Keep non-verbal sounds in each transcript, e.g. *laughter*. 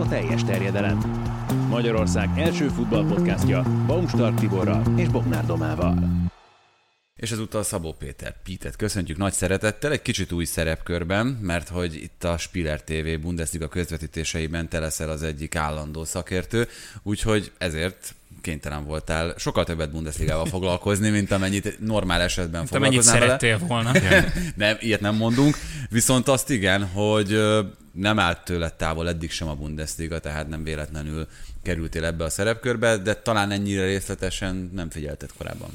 a teljes terjedelem. Magyarország első futballpodcastja Baumstark Tiborral és Bognár Domával. És ezúttal Szabó Péter Pítet köszöntjük nagy szeretettel, egy kicsit új szerepkörben, mert hogy itt a Spiller TV Bundesliga közvetítéseiben te leszel az egyik állandó szakértő, úgyhogy ezért kénytelen voltál sokkal többet Bundesligával foglalkozni, mint amennyit normál esetben foglalkoznál amennyit szerettél volna. *laughs* nem, ilyet nem mondunk. Viszont azt igen, hogy nem állt tőle távol eddig sem a Bundesliga, tehát nem véletlenül kerültél ebbe a szerepkörbe, de talán ennyire részletesen nem figyelted korábban.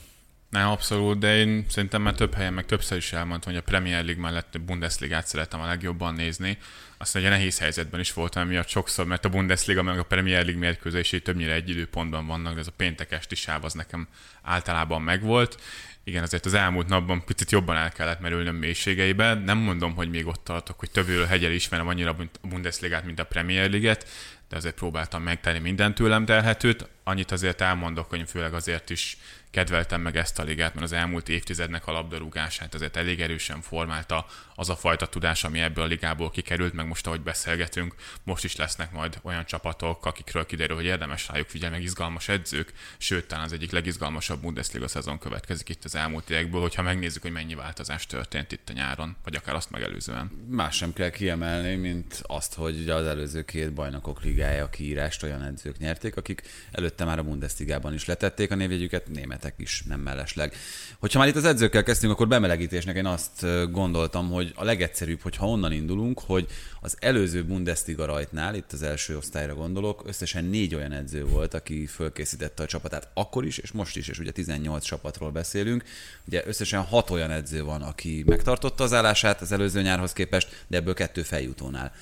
Nem, abszolút, de én szerintem már több helyen, meg többször is elmondtam, hogy a Premier League mellett a Bundesligát szeretem a legjobban nézni. Aztán egy nehéz helyzetben is voltam miatt sokszor, mert a Bundesliga meg a Premier League mérkőzései többnyire egy időpontban vannak, de ez a péntek esti sáv az nekem általában megvolt. Igen, azért az elmúlt napban picit jobban el kellett merülnöm mélységeibe. Nem mondom, hogy még ott tartok, hogy többről hegyel ismerem annyira a Bundesligát, mint a Premier League-et, de azért próbáltam megtenni minden tőlem telhetőt. Annyit azért elmondok, hogy főleg azért is kedveltem meg ezt a ligát, mert az elmúlt évtizednek a labdarúgását azért elég erősen formálta az a fajta tudás, ami ebből a ligából kikerült, meg most, ahogy beszélgetünk, most is lesznek majd olyan csapatok, akikről kiderül, hogy érdemes rájuk figyelni, meg izgalmas edzők, sőt, talán az egyik legizgalmasabb Bundesliga szezon következik itt az elmúlt évekből, hogyha megnézzük, hogy mennyi változás történt itt a nyáron, vagy akár azt megelőzően. Más sem kell kiemelni, mint azt, hogy ugye az előző két bajnokok ligája kiírást olyan edzők nyerték, akik előtte már a Bundesligában is letették a névjegyüket, németek is nem mellesleg. Hogyha már itt az edzőkkel kezdtünk, akkor bemelegítésnek én azt gondoltam, hogy a legegyszerűbb, hogyha onnan indulunk, hogy az előző Bundesliga rajtnál, itt az első osztályra gondolok, összesen négy olyan edző volt, aki fölkészítette a csapatát akkor is, és most is, és ugye 18 csapatról beszélünk. Ugye összesen hat olyan edző van, aki megtartotta az állását az előző nyárhoz képest, de ebből kettő feljutónál.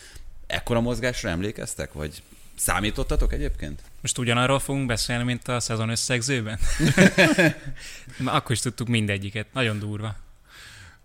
Ekkora mozgásra emlékeztek, vagy Számítottatok egyébként? Most ugyanarról fogunk beszélni, mint a szezon összegzőben? *laughs* *laughs* Akkor is tudtuk mindegyiket. Nagyon durva.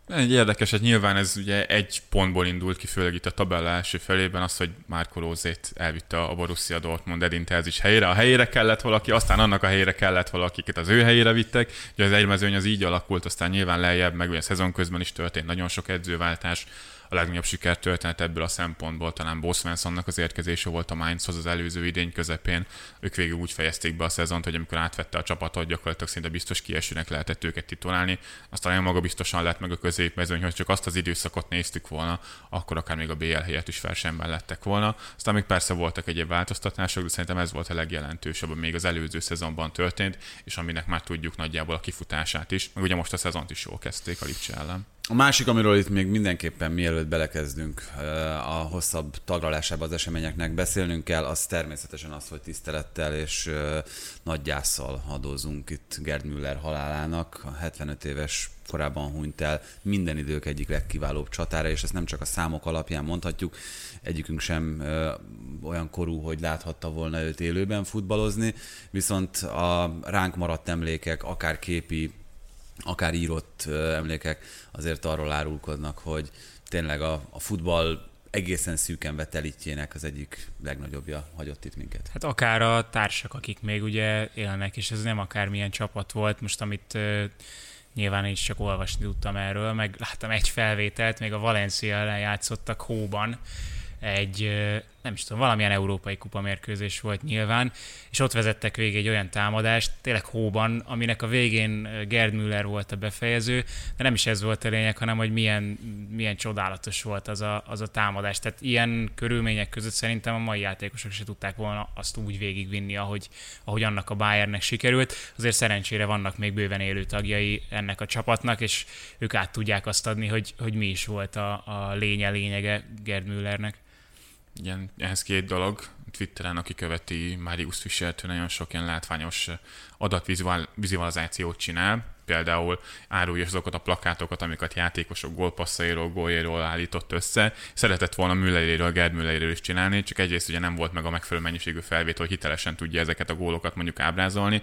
Egy érdekes, hogy nyilván ez ugye egy pontból indult ki, főleg itt a tabella első felében, az, hogy Márko Rózét elvitte a Borussia Dortmund Edin Terzics helyére. A helyére kellett valaki, aztán annak a helyére kellett valaki, akiket az ő helyére vittek. Ugye az egymezőny az így alakult, aztán nyilván lejjebb, meg ugye a szezon közben is történt nagyon sok edzőváltás a legnagyobb sikertörténet ebből a szempontból talán Bo Svenssonnak az érkezése volt a Mainzhoz az előző idény közepén. Ők végül úgy fejezték be a szezont, hogy amikor átvette a csapatot, gyakorlatilag szinte biztos kiesőnek lehetett őket titulálni. Aztán nagyon maga biztosan lett meg a középmezőny, hogy csak azt az időszakot néztük volna, akkor akár még a BL helyett is versenyben lettek volna. Aztán még persze voltak egyéb változtatások, de szerintem ez volt a legjelentősebb, még az előző szezonban történt, és aminek már tudjuk nagyjából a kifutását is. Meg ugye most a szezont is jól kezdték a Lipcse ellen. A másik, amiről itt még mindenképpen mielőtt belekezdünk a hosszabb taglalásába az eseményeknek beszélnünk kell, az természetesen az, hogy tisztelettel és nagy gyászsal adózunk itt Gerd Müller halálának. A 75 éves korábban hunyt el minden idők egyik legkiválóbb csatára, és ezt nem csak a számok alapján mondhatjuk, egyikünk sem ö, olyan korú, hogy láthatta volna őt élőben futballozni, viszont a ránk maradt emlékek, akár képi akár írott emlékek azért arról árulkodnak, hogy tényleg a, a futball egészen szűken vett az egyik legnagyobbja hagyott itt minket. Hát akár a társak, akik még ugye élnek, és ez nem akármilyen csapat volt, most amit uh, nyilván is csak olvasni tudtam erről, meg láttam egy felvételt, még a Valencia ellen játszottak hóban, egy, nem is tudom, valamilyen európai kupa mérkőzés volt nyilván, és ott vezettek végig egy olyan támadást, tényleg hóban, aminek a végén Gerd Müller volt a befejező, de nem is ez volt a lényeg, hanem hogy milyen, milyen csodálatos volt az a, az a támadás. Tehát ilyen körülmények között szerintem a mai játékosok se tudták volna azt úgy végigvinni, ahogy, ahogy annak a Bayernnek sikerült. Azért szerencsére vannak még bőven élő tagjai ennek a csapatnak, és ők át tudják azt adni, hogy, hogy mi is volt a, a lénye lényege Gerd Müllernek. Igen, ehhez két dolog. Twitteren, aki követi Marius fischer nagyon sok ilyen látványos adatvizualizációt csinál. Például árulja azokat a plakátokat, amiket játékosok gólpasszairól, góljairól állított össze. Szeretett volna Mülleréről, Gerd Mülleréről is csinálni, csak egyrészt ugye nem volt meg a megfelelő mennyiségű felvétel, hogy hitelesen tudja ezeket a gólokat mondjuk ábrázolni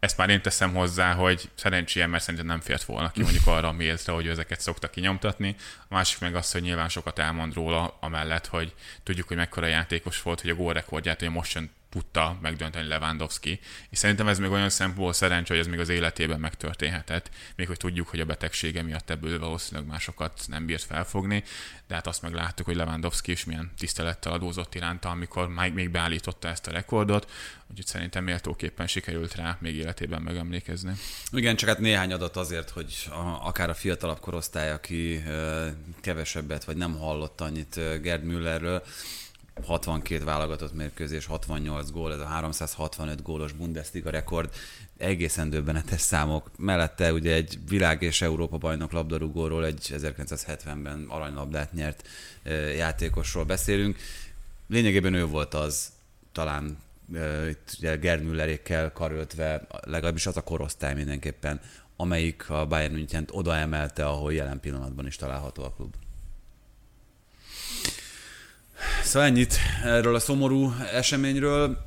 ezt már én teszem hozzá, hogy szerencsére, mert szerintem nem fért volna ki mondjuk arra a méltre, hogy ezeket szokta kinyomtatni. A másik meg az, hogy nyilván sokat elmond róla, amellett, hogy tudjuk, hogy mekkora játékos volt, hogy a gólrekordját hogy most sem tudta megdönteni Lewandowski, és szerintem ez még olyan szempontból szerencsé, hogy ez még az életében megtörténhetett, még hogy tudjuk, hogy a betegsége miatt ebből valószínűleg másokat nem bírt felfogni, de hát azt meg láttuk, hogy Lewandowski is milyen tisztelettel adózott iránta, amikor még beállította ezt a rekordot, úgyhogy szerintem méltóképpen sikerült rá még életében megemlékezni. Igen, csak hát néhány adat azért, hogy a, akár a fiatalabb korosztály, aki kevesebbet vagy nem hallott annyit Gerd Müllerről, 62 válogatott mérkőzés, 68 gól, ez a 365 gólos Bundesliga rekord, egészen döbbenetes számok. Mellette ugye egy világ és Európa bajnok labdarúgóról, egy 1970-ben aranylabdát nyert játékosról beszélünk. Lényegében ő volt az, talán itt ugye Gerd Müllerékkel karöltve, legalábbis az a korosztály mindenképpen, amelyik a Bayern München oda emelte, ahol jelen pillanatban is található a klub. Szóval ennyit erről a szomorú eseményről,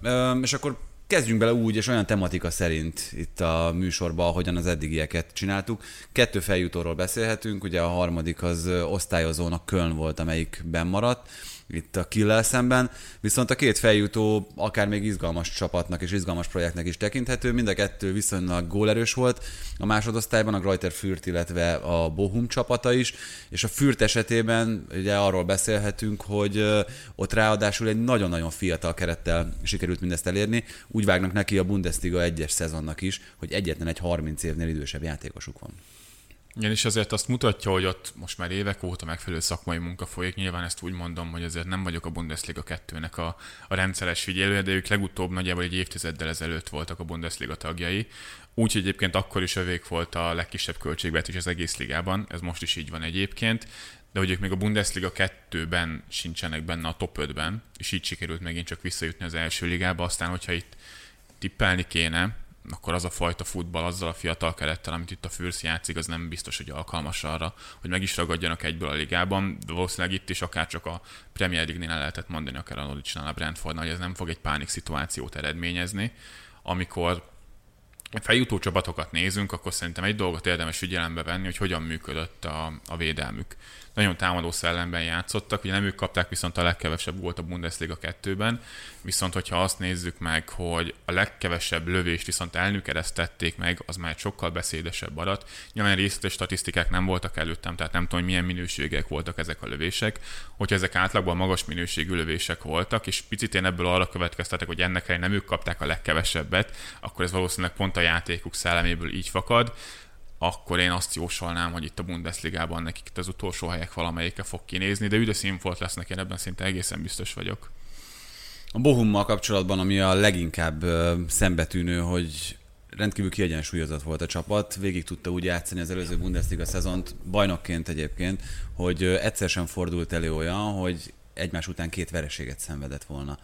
és akkor kezdjünk bele úgy, és olyan tematika szerint itt a műsorban, ahogyan az eddigieket csináltuk. Kettő feljutóról beszélhetünk, ugye a harmadik az osztályozónak Köln volt, amelyik maradt itt a Killel szemben, viszont a két feljutó akár még izgalmas csapatnak és izgalmas projektnek is tekinthető, mind a kettő viszonylag gólerős volt a másodosztályban, a Greuter Fürt, illetve a Bohum csapata is, és a Fürt esetében ugye arról beszélhetünk, hogy ott ráadásul egy nagyon-nagyon fiatal kerettel sikerült mindezt elérni, úgy vágnak neki a Bundesliga egyes szezonnak is, hogy egyetlen egy 30 évnél idősebb játékosuk van. Igen, és azért azt mutatja, hogy ott most már évek óta megfelelő szakmai munka folyik. Nyilván ezt úgy mondom, hogy azért nem vagyok a Bundesliga 2-nek a, a rendszeres figyelője, de ők legutóbb nagyjából egy évtizeddel ezelőtt voltak a Bundesliga tagjai. Úgyhogy egyébként akkor is övék volt a legkisebb költségvetés az egész ligában, ez most is így van egyébként, de hogy ők még a Bundesliga 2-ben sincsenek benne a top 5-ben, és így sikerült megint csak visszajutni az első ligába, aztán hogyha itt tippelni kéne, akkor az a fajta futball azzal a fiatal kerettel, amit itt a Fürsz játszik, az nem biztos, hogy alkalmas arra, hogy meg is ragadjanak egyből a ligában, de valószínűleg itt is akár csak a Premier League-nél el lehetett mondani, akár a Norwich-nál, a Brentfordnál, hogy ez nem fog egy pánik szituációt eredményezni, amikor feljutó csapatokat nézünk, akkor szerintem egy dolgot érdemes figyelembe venni, hogy hogyan működött a, a védelmük nagyon támadó szellemben játszottak, ugye nem ők kapták viszont a legkevesebb volt a Bundesliga 2-ben, viszont hogyha azt nézzük meg, hogy a legkevesebb lövést viszont elnükeresztették meg, az már egy sokkal beszédesebb adat. Nyilván részletes statisztikák nem voltak előttem, tehát nem tudom, hogy milyen minőségek voltak ezek a lövések. Hogyha ezek átlagban magas minőségű lövések voltak, és picit én ebből arra következtetek, hogy ennek nem ők kapták a legkevesebbet, akkor ez valószínűleg pont a játékuk szelleméből így fakad akkor én azt jósolnám, hogy itt a Bundesligában nekik itt az utolsó helyek valamelyike fog kinézni, de üde színfolt lesznek, én ebben szinte egészen biztos vagyok. A Bohummal kapcsolatban, ami a leginkább szembetűnő, hogy rendkívül kiegyensúlyozott volt a csapat, végig tudta úgy játszani az előző Bundesliga szezont, bajnokként egyébként, hogy egyszer sem fordult elő olyan, hogy egymás után két vereséget szenvedett volna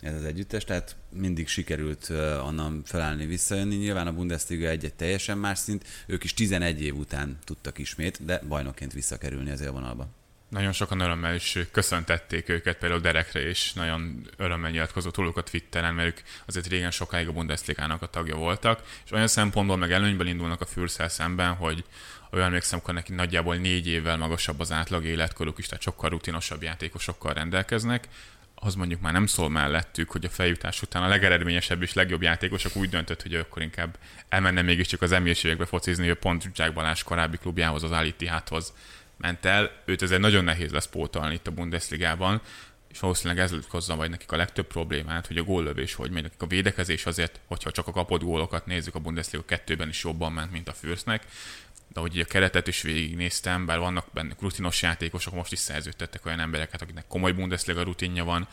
ez az együttes, tehát mindig sikerült onnan felállni, visszajönni. Nyilván a Bundesliga egy, egy teljesen más szint, ők is 11 év után tudtak ismét, de bajnokként visszakerülni az élvonalba. Nagyon sokan örömmel is köszöntették őket, például Derekre is nagyon örömmel nyilatkozott róluk a Twitteren, mert ők azért régen sokáig a Bundesligának a tagja voltak, és olyan szempontból meg előnyben indulnak a Fürszel szemben, hogy olyan emlékszem, akkor neki nagyjából négy évvel magasabb az átlag életkoruk is, tehát sokkal rutinosabb játékosokkal rendelkeznek, az mondjuk már nem szól mellettük, hogy a feljutás után a legeredményesebb és legjobb játékosok úgy döntött, hogy akkor inkább elmenne mégiscsak az emírségekbe focizni, hogy pont Jack Balázs korábbi klubjához, az Alitiháthoz ment el. Őt ezért nagyon nehéz lesz pótolni itt a Bundesligában, és valószínűleg ez hozza majd nekik a legtöbb problémát, hogy a góllövés hogy megy, nekik a védekezés azért, hogyha csak a kapott gólokat nézzük, a Bundesliga kettőben is jobban ment, mint a Fürsznek, de hogy a keretet is végignéztem, bár vannak benne rutinos játékosok, most is szerződtettek olyan embereket, akiknek komoly Bundesliga rutinja van,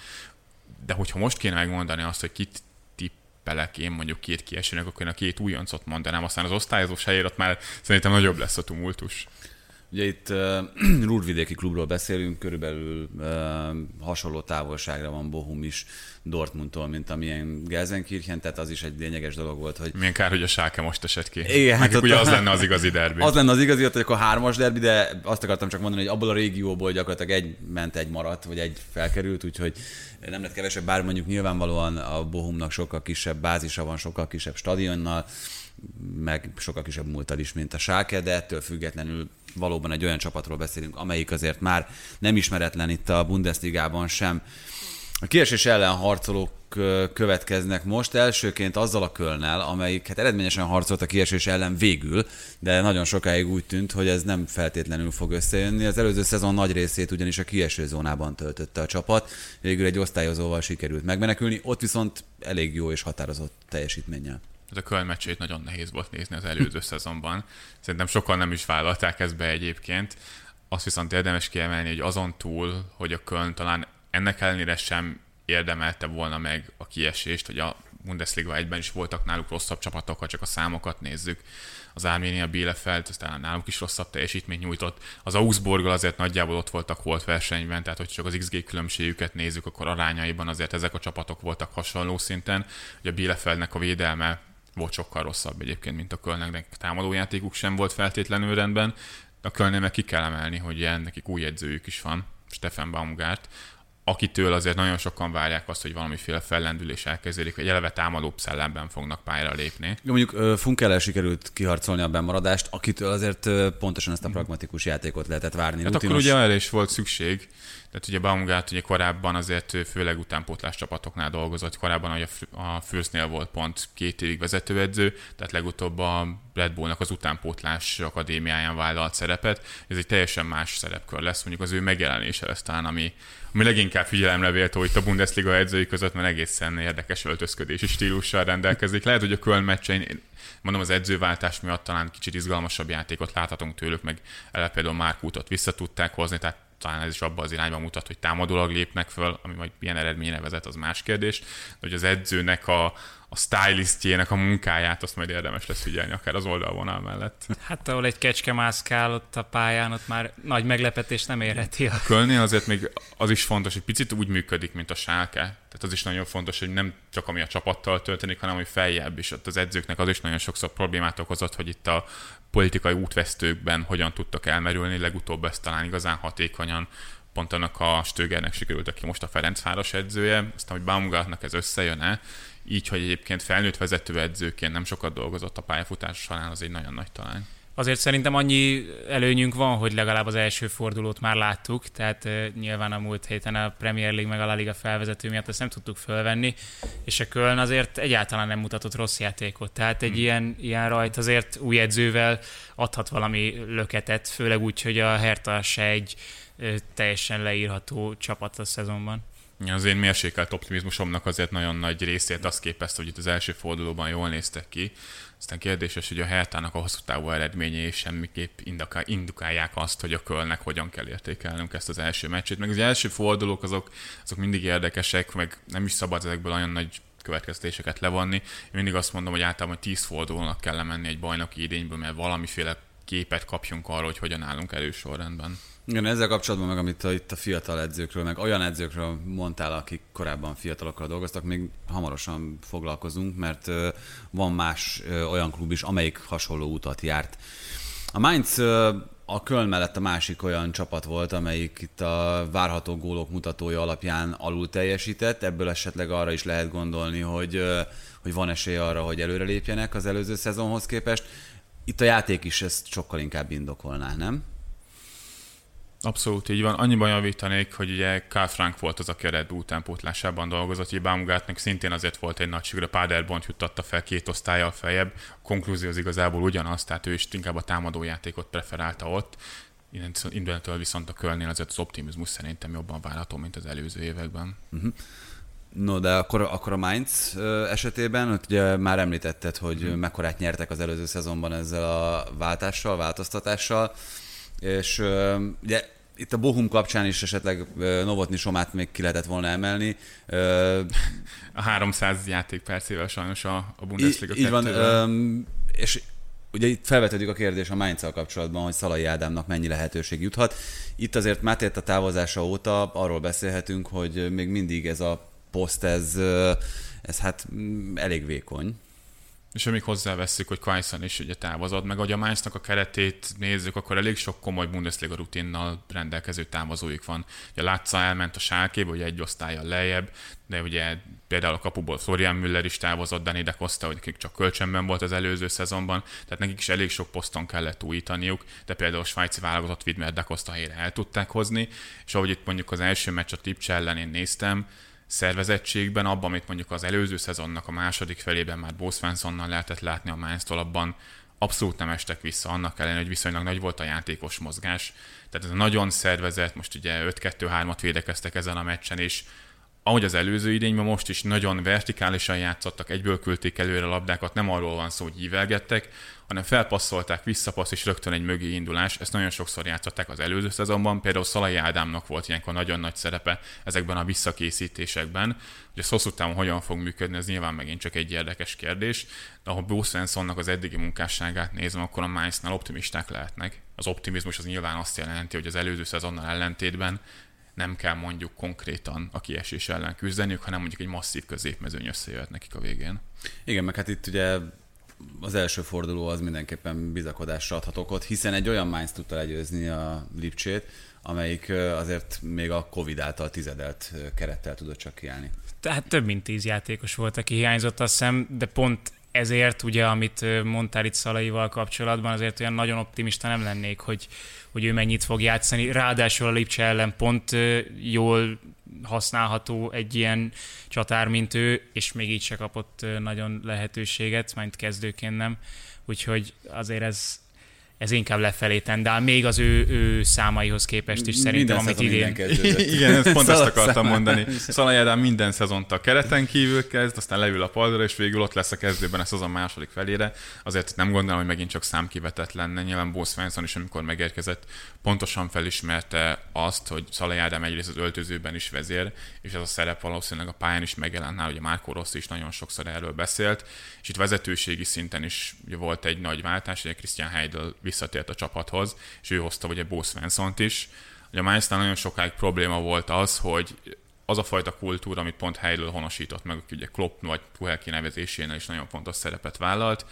de hogyha most kéne megmondani azt, hogy kit tippelek én mondjuk két kiesőnek, akkor én a két újoncot mondanám, aztán az osztályozós helyért már szerintem nagyobb lesz a tumultus. Ugye itt uh, *clears throat* Rúdvidéki klubról beszélünk, körülbelül uh, hasonló távolságra van Bohum is Dortmundtól, mint amilyen Gelsenkirchen, tehát az is egy lényeges dolog volt, hogy... Milyen kár, hogy a Sáke most esett ki. Igen, hát ugye *laughs* az lenne az igazi derbi. Az lenne az igazi, hogy akkor hármas derbi, de azt akartam csak mondani, hogy abból a régióból gyakorlatilag egy ment, egy maradt, vagy egy felkerült, úgyhogy nem lett kevesebb, bár mondjuk nyilvánvalóan a Bohumnak sokkal kisebb bázisa van, sokkal kisebb stadionnal, meg sokkal kisebb múltal is, mint a Sáke, de ettől függetlenül valóban egy olyan csapatról beszélünk, amelyik azért már nem ismeretlen itt a Bundesligában sem. A kiesés ellen harcolók következnek most. Elsőként azzal a Kölnel, amelyik hát eredményesen harcolt a kiesés ellen végül, de nagyon sokáig úgy tűnt, hogy ez nem feltétlenül fog összejönni. Az előző szezon nagy részét ugyanis a kieső zónában töltötte a csapat, végül egy osztályozóval sikerült megmenekülni, ott viszont elég jó és határozott teljesítménnyel ez a Köln meccsét nagyon nehéz volt nézni az előző *laughs* szezonban. Szerintem sokan nem is vállalták ezt be egyébként. Azt viszont érdemes kiemelni, hogy azon túl, hogy a Köln talán ennek ellenére sem érdemelte volna meg a kiesést, hogy a Bundesliga egyben is voltak náluk rosszabb csapatok, ha csak a számokat nézzük. Az Arménia Bielefeld, aztán náluk is rosszabb teljesítmény nyújtott. Az Augsburggal azért nagyjából ott voltak volt versenyben, tehát hogy csak az XG különbségüket nézzük, akkor arányaiban azért ezek a csapatok voltak hasonló szinten. Hogy a Bielefeldnek a védelme volt sokkal rosszabb egyébként, mint a Kölnnek, támadójátékuk sem volt feltétlenül rendben. A Kölnnek meg ki kell emelni, hogy nekik új edzőjük is van, Stefan Baumgart, akitől azért nagyon sokan várják azt, hogy valamiféle fellendülés elkezdődik, hogy eleve támadóbb szellemben fognak pályára lépni. Mondjuk Funkel sikerült kiharcolni a bemaradást, akitől azért pontosan ezt a pragmatikus játékot lehetett várni. Hát akkor ugye erre is volt szükség, tehát ugye Baumgart ugye korábban azért főleg utánpótlás csapatoknál dolgozott, korábban ugye a Fürstnél volt pont két évig vezetőedző, tehát legutóbb a Red Bullnak az utánpótlás akadémiáján vállalt szerepet. Ez egy teljesen más szerepkör lesz, mondjuk az ő megjelenése lesz talán, ami, ami leginkább figyelemre véltó itt a Bundesliga edzői között, mert egészen érdekes öltözködési stílussal rendelkezik. Lehet, hogy a Köln meccsein mondom az edzőváltás miatt talán kicsit izgalmasabb játékot láthatunk tőlük, meg ele például Márkútot vissza hozni, tehát talán ez is abban az irányba mutat, hogy támadólag lépnek föl, ami majd milyen eredményre vezet, az más kérdés, de hogy az edzőnek a, a stylistjének a munkáját, azt majd érdemes lesz figyelni, akár az oldalvonal mellett. Hát ahol egy kecske mászkál ott a pályán, ott már nagy meglepetés nem érheti. A Kölnél azért még az is fontos, hogy picit úgy működik, mint a sálke. Tehát az is nagyon fontos, hogy nem csak ami a csapattal történik, hanem hogy feljebb is. Ott az edzőknek az is nagyon sokszor problémát okozott, hogy itt a politikai útvesztőkben hogyan tudtak elmerülni, legutóbb ezt talán igazán hatékonyan pont annak a Stögernek sikerült, aki most a Ferencváros edzője, aztán, hogy Baumgartnak ez összejön-e, így, hogy egyébként felnőtt vezetőedzőként nem sokat dolgozott a pályafutás során, az egy nagyon nagy talán. Azért szerintem annyi előnyünk van, hogy legalább az első fordulót már láttuk, tehát nyilván a múlt héten a Premier League meg a La Liga felvezető miatt ezt nem tudtuk fölvenni, és a Köln azért egyáltalán nem mutatott rossz játékot, tehát egy hmm. ilyen, ilyen rajt azért új edzővel adhat valami löketet, főleg úgy, hogy a Hertha se egy teljesen leírható csapat a szezonban. Az én mérsékelt optimizmusomnak azért nagyon nagy részét azt képezte, hogy itt az első fordulóban jól néztek ki. Aztán kérdéses, hogy a Hertának a hosszú távú eredményei semmiképp indukálják azt, hogy a Kölnek hogyan kell értékelnünk ezt az első meccsét. Meg az első fordulók azok, azok mindig érdekesek, meg nem is szabad ezekből olyan nagy következtéseket levonni. Én mindig azt mondom, hogy általában 10 fordulónak kell lemenni egy bajnoki idényből, mert valamiféle képet kapjunk arról, hogy hogyan állunk elősorrendben. Igen, ezzel kapcsolatban meg, amit a, itt a fiatal edzőkről, meg olyan edzőkről mondtál, akik korábban fiatalokkal dolgoztak, még hamarosan foglalkozunk, mert van más olyan klub is, amelyik hasonló utat járt. A Mainz a Köln mellett a másik olyan csapat volt, amelyik itt a várható gólok mutatója alapján alul teljesített. Ebből esetleg arra is lehet gondolni, hogy, hogy van esély arra, hogy előrelépjenek az előző szezonhoz képest. Itt a játék is ezt sokkal inkább indokolná, nem? Abszolút így van. Annyiban javítanék, hogy ugye Karl Frank volt az, aki a Red Bull utánpótlásában dolgozott, hogy Baumgartnek szintén azért volt egy nagy siker, a Paderborn juttatta fel két osztályjal feljebb. A konklúzió az igazából ugyanaz, tehát ő is inkább a támadójátékot preferálta ott. Innentől viszont a Kölnél azért az optimizmus szerintem jobban várható, mint az előző években. Uh-huh. No, de akkor, akkor a Mainz esetében, ott ugye már említetted, hogy uh-huh. mekkorát nyertek az előző szezonban ezzel a váltással, változtatással és ugye itt a Bohum kapcsán is esetleg Novotni Somát még ki lehetett volna emelni. A 300 játékpercével sajnos a, a Bundesliga Így van, és ugye itt felvetődik a kérdés a mainz kapcsolatban, hogy Szalai Ádámnak mennyi lehetőség juthat. Itt azért Mátét a távozása óta arról beszélhetünk, hogy még mindig ez a poszt, ez, ez hát mm, elég vékony. És amíg hozzávesszük, hogy Quaison is ugye távozott, meg hogy a Mainznak a keretét nézzük, akkor elég sok komoly Bundesliga rutinnal rendelkező távozóik van. Ugye Látszá elment a sálkébe, ugye egy osztálya lejjebb, de ugye például a kapuból Florian Müller is távozott, Dani de Costa, hogy csak kölcsönben volt az előző szezonban, tehát nekik is elég sok poszton kellett újítaniuk, de például a svájci válogatott Widmer de Costa helyére el tudták hozni, és ahogy itt mondjuk az első meccs a Tipcs ellen én néztem, szervezettségben, abban, amit mondjuk az előző szezonnak a második felében már Bo Svenssonnal lehetett látni a mainz abban abszolút nem estek vissza, annak ellenére, hogy viszonylag nagy volt a játékos mozgás. Tehát ez nagyon szervezet, most ugye 5-2-3-at védekeztek ezen a meccsen, és ahogy az előző idényben most is nagyon vertikálisan játszottak, egyből küldték előre a labdákat, nem arról van szó, hogy hívelgettek, hanem felpasszolták, visszapassz és rögtön egy mögé indulás. Ezt nagyon sokszor játszották az előző szezonban, például Szalai Ádámnak volt ilyenkor nagyon nagy szerepe ezekben a visszakészítésekben. Hogy ez hosszú távon hogyan fog működni, ez nyilván megint csak egy érdekes kérdés. De ha Bo Svenssonnak az eddigi munkásságát nézem, akkor a Mainznál optimisták lehetnek. Az optimizmus az nyilván azt jelenti, hogy az előző szezonnal ellentétben nem kell mondjuk konkrétan a kiesés ellen küzdeniük, hanem mondjuk egy masszív középmezőny összejöhet nekik a végén. Igen, meg hát itt ugye az első forduló az mindenképpen bizakodásra adhat okot, hiszen egy olyan Mainz tudta legyőzni a Lipcsét, amelyik azért még a Covid által tizedelt kerettel tudott csak kiállni. Tehát több mint tíz játékos volt, aki hiányzott, azt hiszem, de pont ezért ugye, amit mondtál itt Szalaival kapcsolatban, azért olyan nagyon optimista nem lennék, hogy, hogy ő mennyit fog játszani. Ráadásul a Lipcse ellen pont jól használható egy ilyen csatár, mint ő, és még így se kapott nagyon lehetőséget, majd kezdőként nem. Úgyhogy azért ez, ez inkább lefelé tendál, még az ő, ő számaihoz képest is szerintem, minden amit idén... *laughs* Igen, ezt pont ezt akartam mondani. Szalai Ádám minden szezont a kereten kívül kezd, aztán leül a padra, és végül ott lesz a kezdőben ez az a második felére. Azért nem gondolom, hogy megint csak számkivetett lenne. Nyilván Bo Svensson is, amikor megérkezett, pontosan felismerte azt, hogy Szalai Ádám egyrészt az öltözőben is vezér, és ez a szerep valószínűleg a pályán is megjelent nála, ugye Márko Rossi is nagyon sokszor erről beszélt, és itt vezetőségi szinten is ugye volt egy nagy váltás, ugye Christian Heidel visszatért a csapathoz, és ő hozta ugye Bo Svensson-t is. Ugye a Mainznál nagyon sokáig probléma volt az, hogy az a fajta kultúra, amit pont Heidel honosított meg, ugye Klopp vagy Puhel kinevezésénél is nagyon fontos szerepet vállalt,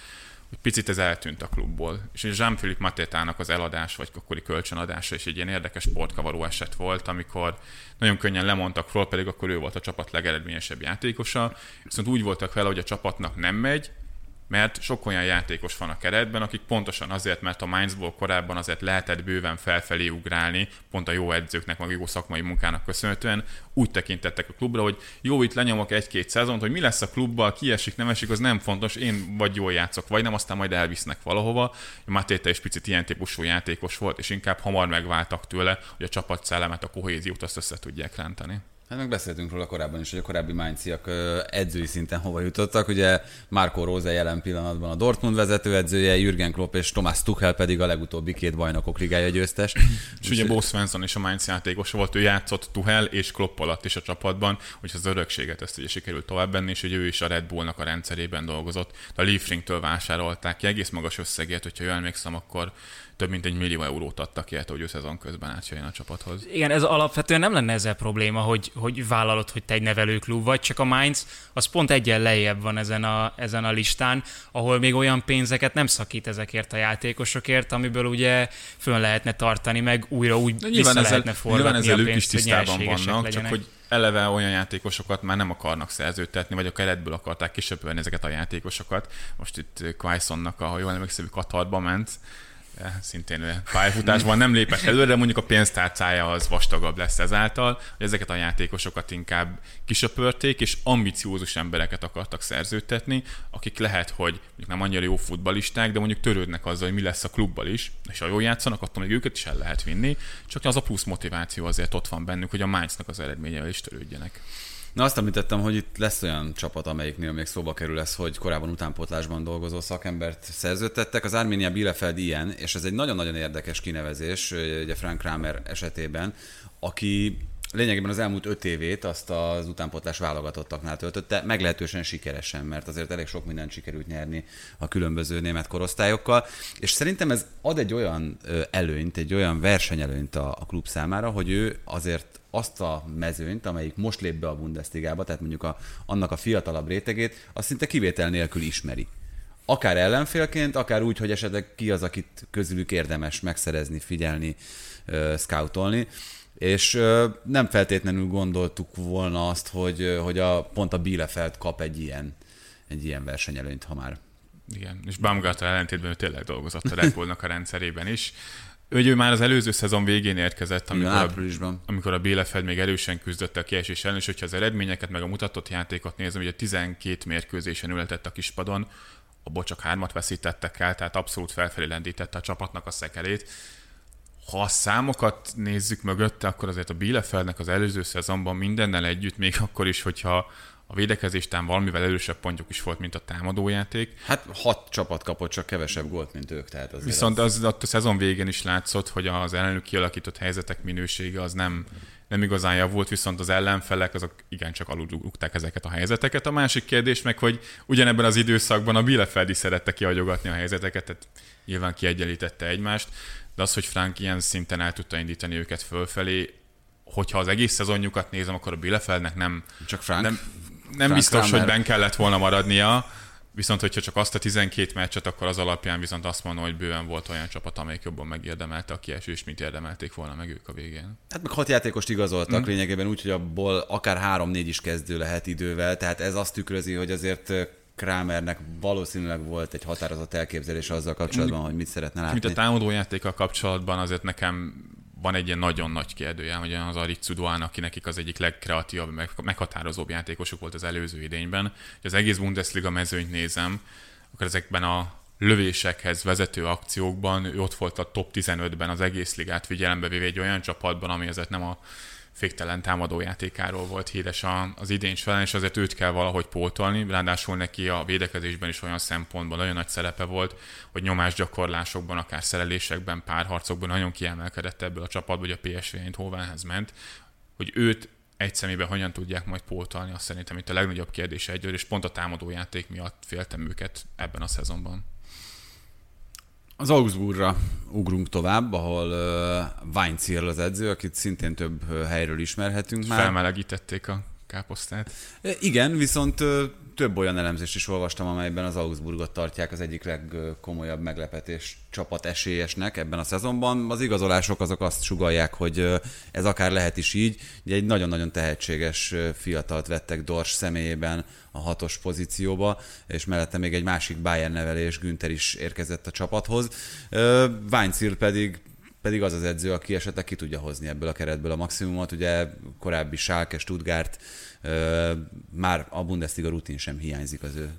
hogy picit ez eltűnt a klubból. És Jean-Philippe Matétának az eladás, vagy akkori kölcsönadása is egy ilyen érdekes sportkavaró eset volt, amikor nagyon könnyen lemondtak róla, pedig akkor ő volt a csapat legeredményesebb játékosa. Viszont úgy voltak vele, hogy a csapatnak nem megy, mert sok olyan játékos van a keretben, akik pontosan azért, mert a Mainzból korábban azért lehetett bőven felfelé ugrálni, pont a jó edzőknek, meg jó szakmai munkának köszönhetően, úgy tekintettek a klubra, hogy jó, itt lenyomok egy-két szezont, hogy mi lesz a klubbal, ki esik, nem esik, az nem fontos, én vagy jól játszok, vagy nem, aztán majd elvisznek valahova. Matéta is picit ilyen típusú játékos volt, és inkább hamar megváltak tőle, hogy a csapat szellemet, a kohéziót azt össze tudják rántani. Hát meg beszéltünk róla korábban is, hogy a korábbi Mainziak edzői szinten hova jutottak. Ugye Marco Rose jelen pillanatban a Dortmund vezetőedzője, Jürgen Klopp és Thomas Tuchel pedig a legutóbbi két bajnokok ligája győztes. és ugye Bo Svensson is a Mainz játékos volt, ő játszott Tuchel és Klopp alatt is a csapatban, hogy az örökséget ezt ugye sikerült továbbbenni, és hogy ő is a Red Bullnak a rendszerében dolgozott. A Leafringtől vásárolták ki egész magas összegért, hogyha jól emlékszem, akkor több mint egy millió eurót adtak ki, hogy ő szezon közben átjöjjön a csapathoz. Igen, ez alapvetően nem lenne ezzel probléma, hogy, hogy vállalod, hogy te egy nevelőklub vagy, csak a Mainz az pont egyen lejjebb van ezen a, ezen a listán, ahol még olyan pénzeket nem szakít ezekért a játékosokért, amiből ugye fönn lehetne tartani, meg újra úgy De vissza ezzel, lehetne forgatni nyilván ezzel a pénzt, ők is tisztában vannak, legyenek. csak hogy eleve olyan játékosokat már nem akarnak szerződtetni, vagy a keretből akarták kisöpölni ezeket a játékosokat. Most itt Quaisonnak, ha jól emlékszem, Katarba ment, szintén pályafutásban nem lépett előre, de mondjuk a pénztárcája az vastagabb lesz ezáltal, hogy ezeket a játékosokat inkább kisöpörték, és ambiciózus embereket akartak szerződtetni, akik lehet, hogy nem annyira jó futbalisták, de mondjuk törődnek azzal, hogy mi lesz a klubbal is, és ha jól játszanak, attól még őket is el lehet vinni, csak az a plusz motiváció azért ott van bennük, hogy a Mainznak az eredményevel is törődjenek. Na azt említettem, hogy itt lesz olyan csapat, amelyiknél még szóba kerül ez, hogy korábban utánpótlásban dolgozó szakembert szerződtettek. Az Arminia Bielefeld ilyen, és ez egy nagyon-nagyon érdekes kinevezés, ugye Frank Kramer esetében, aki lényegében az elmúlt öt évét azt az utánpotlás válogatottaknál töltötte, meglehetősen sikeresen, mert azért elég sok mindent sikerült nyerni a különböző német korosztályokkal, és szerintem ez ad egy olyan előnyt, egy olyan versenyelőnyt a, a klub számára, hogy ő azért azt a mezőnyt, amelyik most lép be a Bundesligába, tehát mondjuk a, annak a fiatalabb rétegét, azt szinte kivétel nélkül ismeri. Akár ellenfélként, akár úgy, hogy esetleg ki az, akit közülük érdemes megszerezni, figyelni, scoutolni. És nem feltétlenül gondoltuk volna azt, hogy, hogy a, pont a Bielefeld kap egy ilyen, egy ilyen versenyelőnyt, ha már igen, és Baumgartner ellentétben ő tényleg dolgozott a Red Bullnak a rendszerében is Ő, ő már az előző szezon végén érkezett, amikor, Igen, a, áprilisban. amikor a Bielefeld még erősen küzdött a kiesés ellen, és hogyha az eredményeket, meg a mutatott játékot nézem, ugye 12 mérkőzésen ületett a kispadon, abból csak hármat veszítettek el, tehát abszolút felfelé lendítette a csapatnak a szekerét. Ha a számokat nézzük mögötte, akkor azért a Bielefeldnek az előző szezonban mindennel együtt, még akkor is, hogyha a védekezéstán valamivel erősebb pontjuk is volt, mint a támadójáték. Hát hat csapat kapott csak kevesebb gólt, mint ők. Tehát azért Viszont az, az a szezon végén is látszott, hogy az ellenük kialakított helyzetek minősége az nem, nem igazán javult, viszont az ellenfelek azok igencsak aludugták ezeket a helyzeteket. A másik kérdés meg, hogy ugyanebben az időszakban a Bielefeld is szerette kiagyogatni a helyzeteket, tehát nyilván kiegyenlítette egymást, de az, hogy Frank ilyen szinten el tudta indítani őket fölfelé, hogyha az egész szezonjukat nézem, akkor a Bielefeldnek nem, Csak Frank? nem, nem Frank biztos, Kramer. hogy ben kellett volna maradnia, viszont hogyha csak azt a 12 meccset, akkor az alapján viszont azt mondom, hogy bőven volt olyan csapat, amelyik jobban megérdemelte a kiesést, mint érdemelték volna meg ők a végén. Hát meg hat játékost igazoltak mm. lényegében úgy, hogy abból akár három-négy is kezdő lehet idővel, tehát ez azt tükrözi, hogy azért Kramernek valószínűleg volt egy határozott elképzelése azzal kapcsolatban, hogy mit szeretne látni. Mint a támadójátékkal kapcsolatban azért nekem van egy ilyen nagyon nagy kérdője, hogy az Aritsu Duán, aki nekik az egyik legkreatívabb, meg, meghatározóbb játékosuk volt az előző idényben. Ha az egész Bundesliga mezőnyt nézem, akkor ezekben a lövésekhez vezető akciókban ő ott volt a top 15-ben az egész ligát figyelembe véve egy olyan csapatban, ami azért nem a féktelen támadójátékáról volt híres az idény során, és azért őt kell valahogy pótolni, ráadásul neki a védekezésben is olyan szempontból nagyon nagy szerepe volt, hogy nyomásgyakorlásokban, akár szerelésekben, párharcokban nagyon kiemelkedett ebből a csapatból, hogy a PSV Eindhovenhez ment, hogy őt egy személyben hogyan tudják majd pótolni, azt szerintem itt a legnagyobb kérdés egy, és pont a támadójáték miatt féltem őket ebben a szezonban. Az Augsburgra ugrunk tovább, ahol uh, Weinzierl az edző, akit szintén több helyről ismerhetünk már. Felmelegítették a káposztát. E, Igen, viszont több olyan elemzést is olvastam, amelyben az Augsburgot tartják az egyik legkomolyabb meglepetés csapat esélyesnek ebben a szezonban. Az igazolások azok azt sugalják, hogy ez akár lehet is így. Ugye egy nagyon-nagyon tehetséges fiatalt vettek Dors személyében a hatos pozícióba, és mellette még egy másik Bayern nevelés Günther is érkezett a csapathoz. Weinzierl pedig pedig az az edző, aki esetleg ki tudja hozni ebből a keretből a maximumot. Ugye korábbi Schalke, Stuttgart, ö, már a Bundesliga rutin sem hiányzik az ő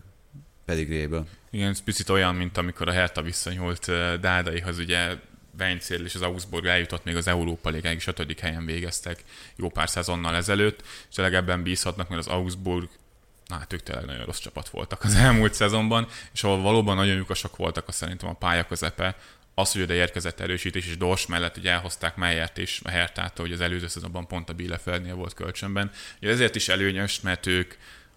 pedigréből. Igen, ez picit olyan, mint amikor a Hertha visszanyúlt Dádaihoz, ugye Weinzierl és az Augsburg eljutott még az Európa Ligáig, és ötödik helyen végeztek jó pár szezonnal ezelőtt, és tényleg ebben bízhatnak, mert az Augsburg na hát ők tényleg nagyon rossz csapat voltak az elmúlt szezonban, és ahol valóban nagyon lyukasak voltak, azt szerintem a pálya közepe, az, hogy oda érkezett erősítés, és Dors mellett ugye elhozták Meyert is a Hertától, hogy az előző szezonban pont a Bielefeldnél volt kölcsönben. Ugye ezért is előnyös, mert ők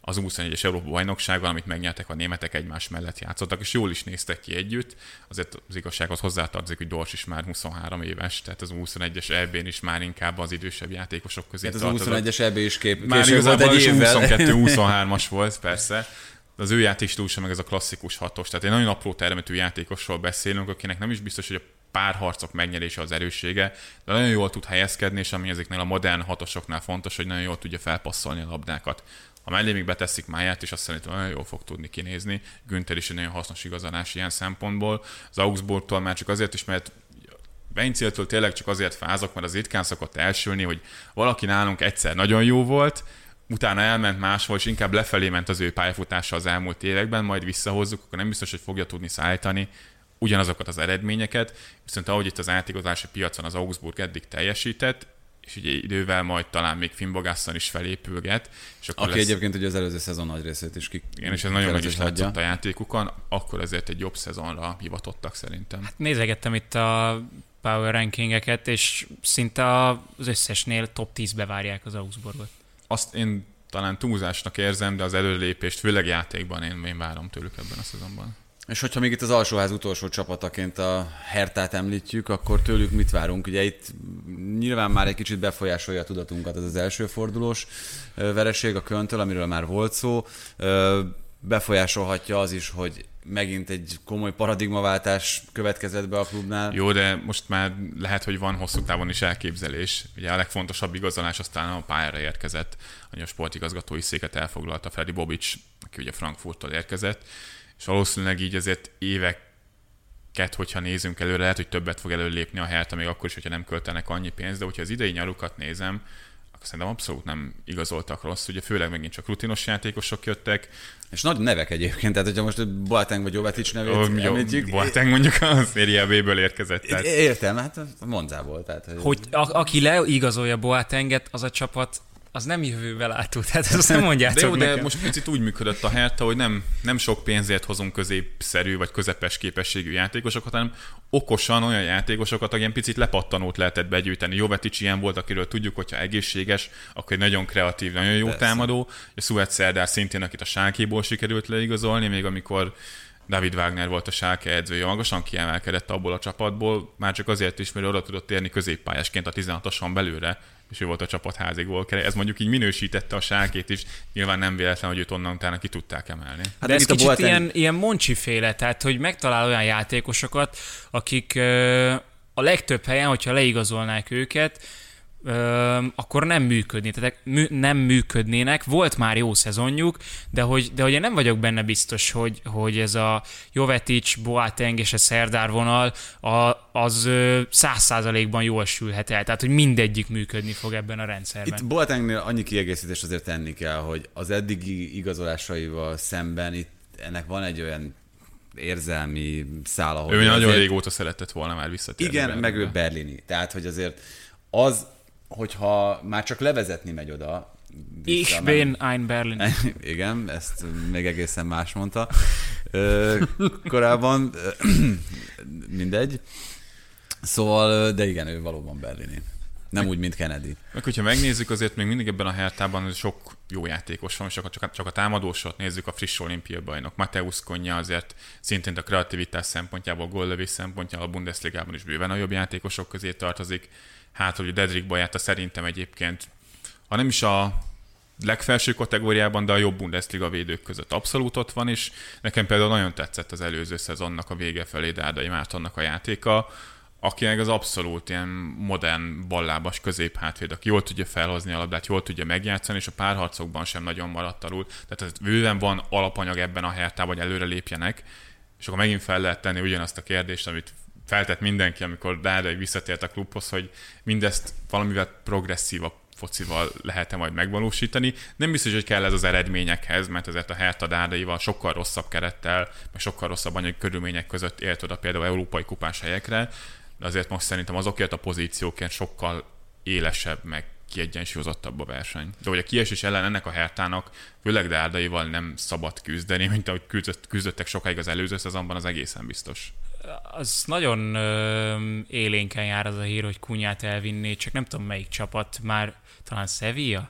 az 21-es Európa bajnoksággal, amit megnyertek a németek egymás mellett játszottak, és jól is néztek ki együtt. Azért az igazsághoz hozzátartozik, hogy Dors is már 23 éves, tehát az 21-es EB-n is már inkább az idősebb játékosok közé Hát az tartozott. 21-es EB is kép, Már igazából egy is évvel. 22-23-as volt, persze. De az ő játékstílusa meg ez a klasszikus hatos. Tehát egy nagyon apró termetű játékosról beszélünk, akinek nem is biztos, hogy a párharcok megnyerése az erőssége, de nagyon jól tud helyezkedni, és ami ezeknél a modern hatosoknál fontos, hogy nagyon jól tudja felpasszolni a labdákat. Ha mellé még beteszik máját, és azt szerintem nagyon jól fog tudni kinézni. Günther is egy nagyon hasznos igazolás ilyen szempontból. Az Augsburgtól már csak azért is, mert Veincéltől tényleg csak azért fázok, mert az ritkán szokott elsülni, hogy valaki nálunk egyszer nagyon jó volt, utána elment máshol, és inkább lefelé ment az ő pályafutása az elmúlt években, majd visszahozzuk, akkor nem biztos, hogy fogja tudni szállítani ugyanazokat az eredményeket, viszont ahogy itt az átigazási piacon az Augsburg eddig teljesített, és ugye idővel majd talán még Finnbogasszon is felépülget, és akkor Aki lesz, egyébként ugye az előző szezon nagy részét is ki. igen, és ez nagyon meg is látszott a játékukon, akkor ezért egy jobb szezonra hivatottak szerintem. Nézegettem itt a power rankingeket, és szinte az összesnél top 10-be várják az Augsburgot. Azt én talán túlzásnak érzem, de az előlépést, főleg játékban én, én várom tőlük ebben a szezonban. És hogyha még itt az alsóház utolsó csapataként a Hertát említjük, akkor tőlük mit várunk? Ugye itt nyilván már egy kicsit befolyásolja a tudatunkat ez az első fordulós vereség a Köntől, amiről már volt szó. Befolyásolhatja az is, hogy megint egy komoly paradigmaváltás következett be a klubnál. Jó, de most már lehet, hogy van hosszú távon is elképzelés. Ugye a legfontosabb igazolás aztán a pályára érkezett, hogy a sportigazgatói széket elfoglalta Freddy Bobic, aki ugye Frankfurttól érkezett, és valószínűleg így azért évek ket, hogyha nézünk előre, lehet, hogy többet fog előlépni a Hertha, még akkor is, hogyha nem költenek annyi pénzt, de hogyha az idei nyarukat nézem, akkor szerintem abszolút nem igazoltak rossz, ugye főleg megint csak rutinos játékosok jöttek. És nagy nevek egyébként, tehát hogyha most Boateng vagy Jovetic nevét Ó, jó, említjük. Boateng mondjuk a Serie B-ből érkezett. Tehát Értem, hát a Monzából. Tehát, hogy... Hogy a, aki leigazolja Boatenget, az a csapat az nem jövővel látó, tehát ezt nem mondjátok de jó, de nekem. most picit úgy működött a Hertha, hogy nem, nem sok pénzért hozunk középszerű vagy közepes képességű játékosokat, hanem okosan olyan játékosokat, akik picit lepattanót lehetett begyűjteni. Jovetic ilyen volt, akiről tudjuk, hogyha egészséges, akkor egy nagyon kreatív, nagyon jó Persze. támadó. A Suet Szerdár szintén, akit a Sákéból sikerült leigazolni, még amikor David Wagner volt a Sáke edzője, magasan kiemelkedett abból a csapatból, már csak azért is, mert oda tudott érni középpályásként a 16-oson belőle, és ő volt a csapat házigól. Ez mondjuk így minősítette a sákét is, nyilván nem véletlen, hogy őt onnan utána ki tudták emelni. Hát De ez kicsit Boateng- ilyen, ilyen Moncsi féle, tehát hogy megtalál olyan játékosokat, akik ö, a legtöbb helyen, hogyha leigazolnák őket, ö, akkor nem működni, tehát mű, nem működnének. Volt már jó szezonjuk, de hogy, de hogy én nem vagyok benne biztos, hogy, hogy ez a Jovetic, Boateng és a Szerdár vonal a, az száz százalékban jól sülhet el. Tehát, hogy mindegyik működni fog ebben a rendszerben. Itt Boatengnél annyi kiegészítést azért tenni kell, hogy az eddigi igazolásaival szemben itt ennek van egy olyan érzelmi szál, ahol Ő nagyon azért- régóta szeretett volna már visszatérni. Igen, Berlinbe. meg ő berlini. Tehát, hogy azért az, hogyha már csak levezetni megy oda, Ich bin ein Berlin. *laughs* Igen, ezt még egészen más mondta ö, korábban. Ö, *clears throat* Mindegy. Szóval, de igen, ő valóban berlini. Nem úgy, mint Kennedy. Meg hogyha megnézzük, azért még mindig ebben a Hertában sok jó játékos van, és csak, csak, csak a támadósort nézzük, a friss olimpiai bajnok. Mateusz Konya azért szintén a kreativitás szempontjából, góllövés szempontjából a Bundesligában is bőven a jobb játékosok közé tartozik. Hát, hogy Dedrick Bajata szerintem egyébként, ha nem is a legfelső kategóriában, de a jobb Bundesliga védők között abszolút ott van, és nekem például nagyon tetszett az előző szezonnak a vége felé Dárdai Mártonnak a játéka, aki meg az abszolút ilyen modern ballábas középhátvéd, aki jól tudja felhozni a labdát, jól tudja megjátszani, és a párharcokban sem nagyon maradt alul. Tehát ez bőven van alapanyag ebben a hertában, hogy előre lépjenek, és akkor megint fel lehet tenni ugyanazt a kérdést, amit feltett mindenki, amikor Dárdai visszatért a klubhoz, hogy mindezt valamivel progresszívabb focival lehet-e majd megvalósítani. Nem biztos, hogy kell ez az eredményekhez, mert azért a Hertha Dárdaival sokkal rosszabb kerettel, meg sokkal rosszabb anyagi körülmények között ért oda például európai kupás helyekre, de azért most szerintem azokért a pozíciókért sokkal élesebb, meg kiegyensúlyozottabb a verseny. De hogy a kiesés ellen ennek a Hertának, főleg Dárdaival nem szabad küzdeni, mint ahogy küzdött, küzdöttek sokáig az előző szezonban, az egészen biztos. Az nagyon ö, élénken jár az a hír, hogy Kunyát elvinné, csak nem tudom melyik csapat, már talán Sevilla,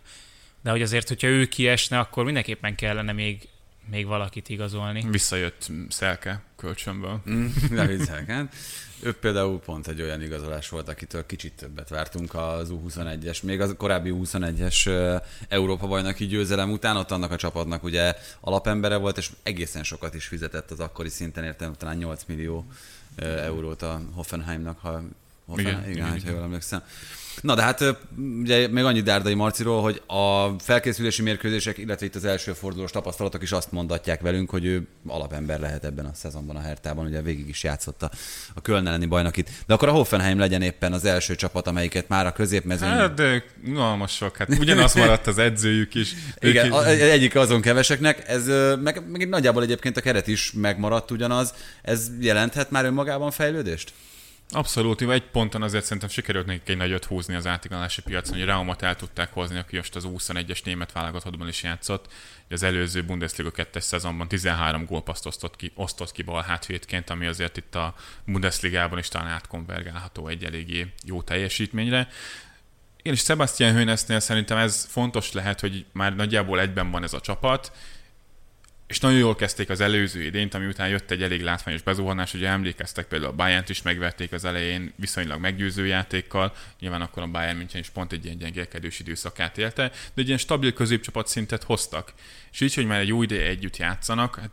de hogy azért, hogyha ő kiesne, akkor mindenképpen kellene még, még valakit igazolni. Visszajött Szelke kölcsönből. Mm, *laughs* ne viccelken. Ő például pont egy olyan igazolás volt, akitől kicsit többet vártunk az U21-es, még az korábbi U21-es ö, Európa bajnoki győzelem után, ott annak a csapatnak ugye alapembere volt, és egészen sokat is fizetett az akkori szinten, értem talán 8 millió eurót a Hoffenheimnak, ha Hoffenheim, Igen, igen, igen, igen, ha jól emlékszem. Na de hát ugye még annyi Dárdai Marciról, hogy a felkészülési mérkőzések, illetve itt az első fordulós tapasztalatok is azt mondatják velünk, hogy ő alapember lehet ebben a szezonban a Hertában, ugye végig is játszotta a Köln elleni bajnokit. De akkor a Hoffenheim legyen éppen az első csapat, amelyiket már a középmezőny... Hát, de unalmasak, hát ugyanaz maradt az edzőjük is. igen, a, egyik azon keveseknek, ez meg, meg nagyjából egyébként a keret is megmaradt ugyanaz. Ez jelenthet már önmagában fejlődést? Abszolút, egy ponton azért szerintem sikerült nekik egy nagyot húzni az átigazolási piacon, hogy Raumat el tudták hozni, aki most az 21-es német válogatottban is játszott. Az előző Bundesliga 2-es szezonban 13 gólpaszt osztott ki, osztott ki bal hátvédként, ami azért itt a Bundesligában is talán átkonvergálható egy eléggé jó teljesítményre. Én is Sebastian Hönesnél szerintem ez fontos lehet, hogy már nagyjából egyben van ez a csapat, és nagyon jól kezdték az előző idényt, ami után jött egy elég látványos bezuhanás, ugye emlékeztek például a Bayern-t is megverték az elején viszonylag meggyőző játékkal, nyilván akkor a Bayern München is pont egy ilyen gyengélkedős időszakát élte, de egy ilyen stabil középcsapat szintet hoztak. És így, hogy már egy jó ideje együtt játszanak, hát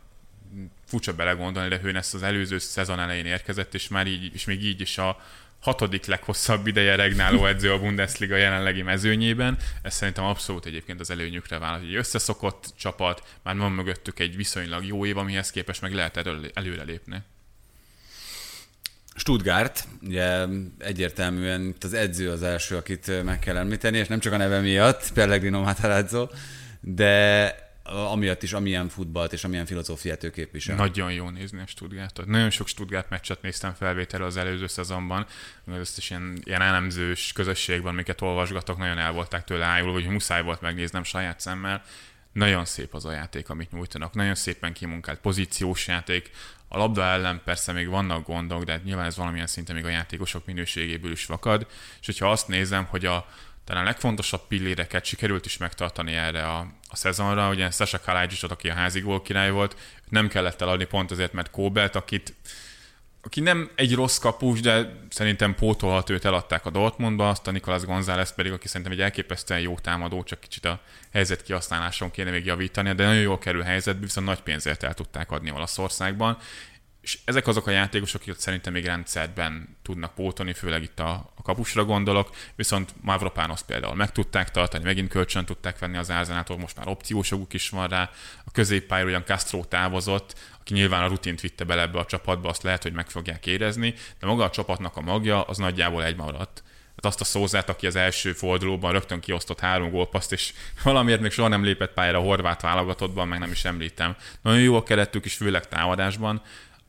furcsa belegondolni, de Hőnesz az előző szezon elején érkezett, és már így, és még így is a hatodik leghosszabb ideje regnáló edző a Bundesliga jelenlegi mezőnyében. Ez szerintem abszolút egyébként az előnyükre vált, egy összeszokott csapat, már van mögöttük egy viszonylag jó év, amihez képest meg lehet elő- előrelépni. Stuttgart, ugye egyértelműen itt az edző az első, akit meg kell említeni, és nem csak a neve miatt, Pellegrino Matarazzo, de amiatt is, amilyen futballt és amilyen filozófiát ő képvisel. Nagyon jó nézni a Stuttgartot. Nagyon sok Stuttgart meccset néztem felvételre az előző szezonban, meg összes ilyen, ilyen elemzős közösségben, amiket olvasgatok, nagyon el volták tőle ájulva, hogy muszáj volt megnéznem saját szemmel. Nagyon szép az a játék, amit nyújtanak. Nagyon szépen kimunkált pozíciós játék. A labda ellen persze még vannak gondok, de nyilván ez valamilyen szinten még a játékosok minőségéből is fakad. És hogyha azt nézem, hogy a talán a legfontosabb pilléreket sikerült is megtartani erre a, a szezonra. Ugye Sasha Kalajdzsicsot, aki a házi gól király volt, nem kellett eladni pont azért, mert Kóbelt, akit aki nem egy rossz kapus, de szerintem pótolhat őt eladták a Dortmundba, azt a Nicolas González pedig, aki szerintem egy elképesztően jó támadó, csak kicsit a helyzet kihasználáson kéne még javítani, de nagyon jól kerül helyzetbe, viszont nagy pénzért el tudták adni Olaszországban, és ezek azok a játékosok, akik szerintem még rendszerben tudnak pótolni, főleg itt a, a kapusra gondolok, viszont Mavropános például meg tudták tartani, megint kölcsön tudták venni az Árzenától, most már opciósoguk is van rá. A középpályára ugyan Castro távozott, aki nyilván a rutint vitte bele ebbe a csapatba, azt lehet, hogy meg fogják érezni, de maga a csapatnak a magja az nagyjából egy maradt. Hát azt a szózát, aki az első fordulóban rögtön kiosztott három gólpaszt, és *laughs* valamiért még soha nem lépett pályára a horvát válogatottban, meg nem is említem. Nagyon jó a keretük is, főleg támadásban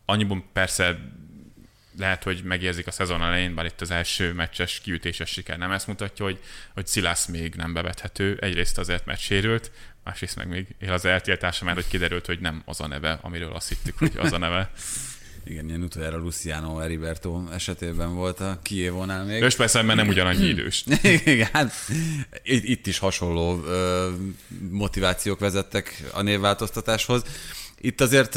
annyiban persze lehet, hogy megérzik a szezon elején, bár itt az első meccses kiütéses siker nem ezt mutatja, hogy, hogy Szilász még nem bevethető. Egyrészt azért, mert sérült, másrészt meg még él az eltiltása, mert hogy kiderült, hogy nem az a neve, amiről azt hittük, hogy az a neve. *laughs* Igen, ilyen utoljára Luciano Heriberto esetében volt a Kievónál még. És persze, mert nem ugyanannyi idős. *laughs* Igen, hát itt, itt is hasonló ö, motivációk vezettek a névváltoztatáshoz. Itt azért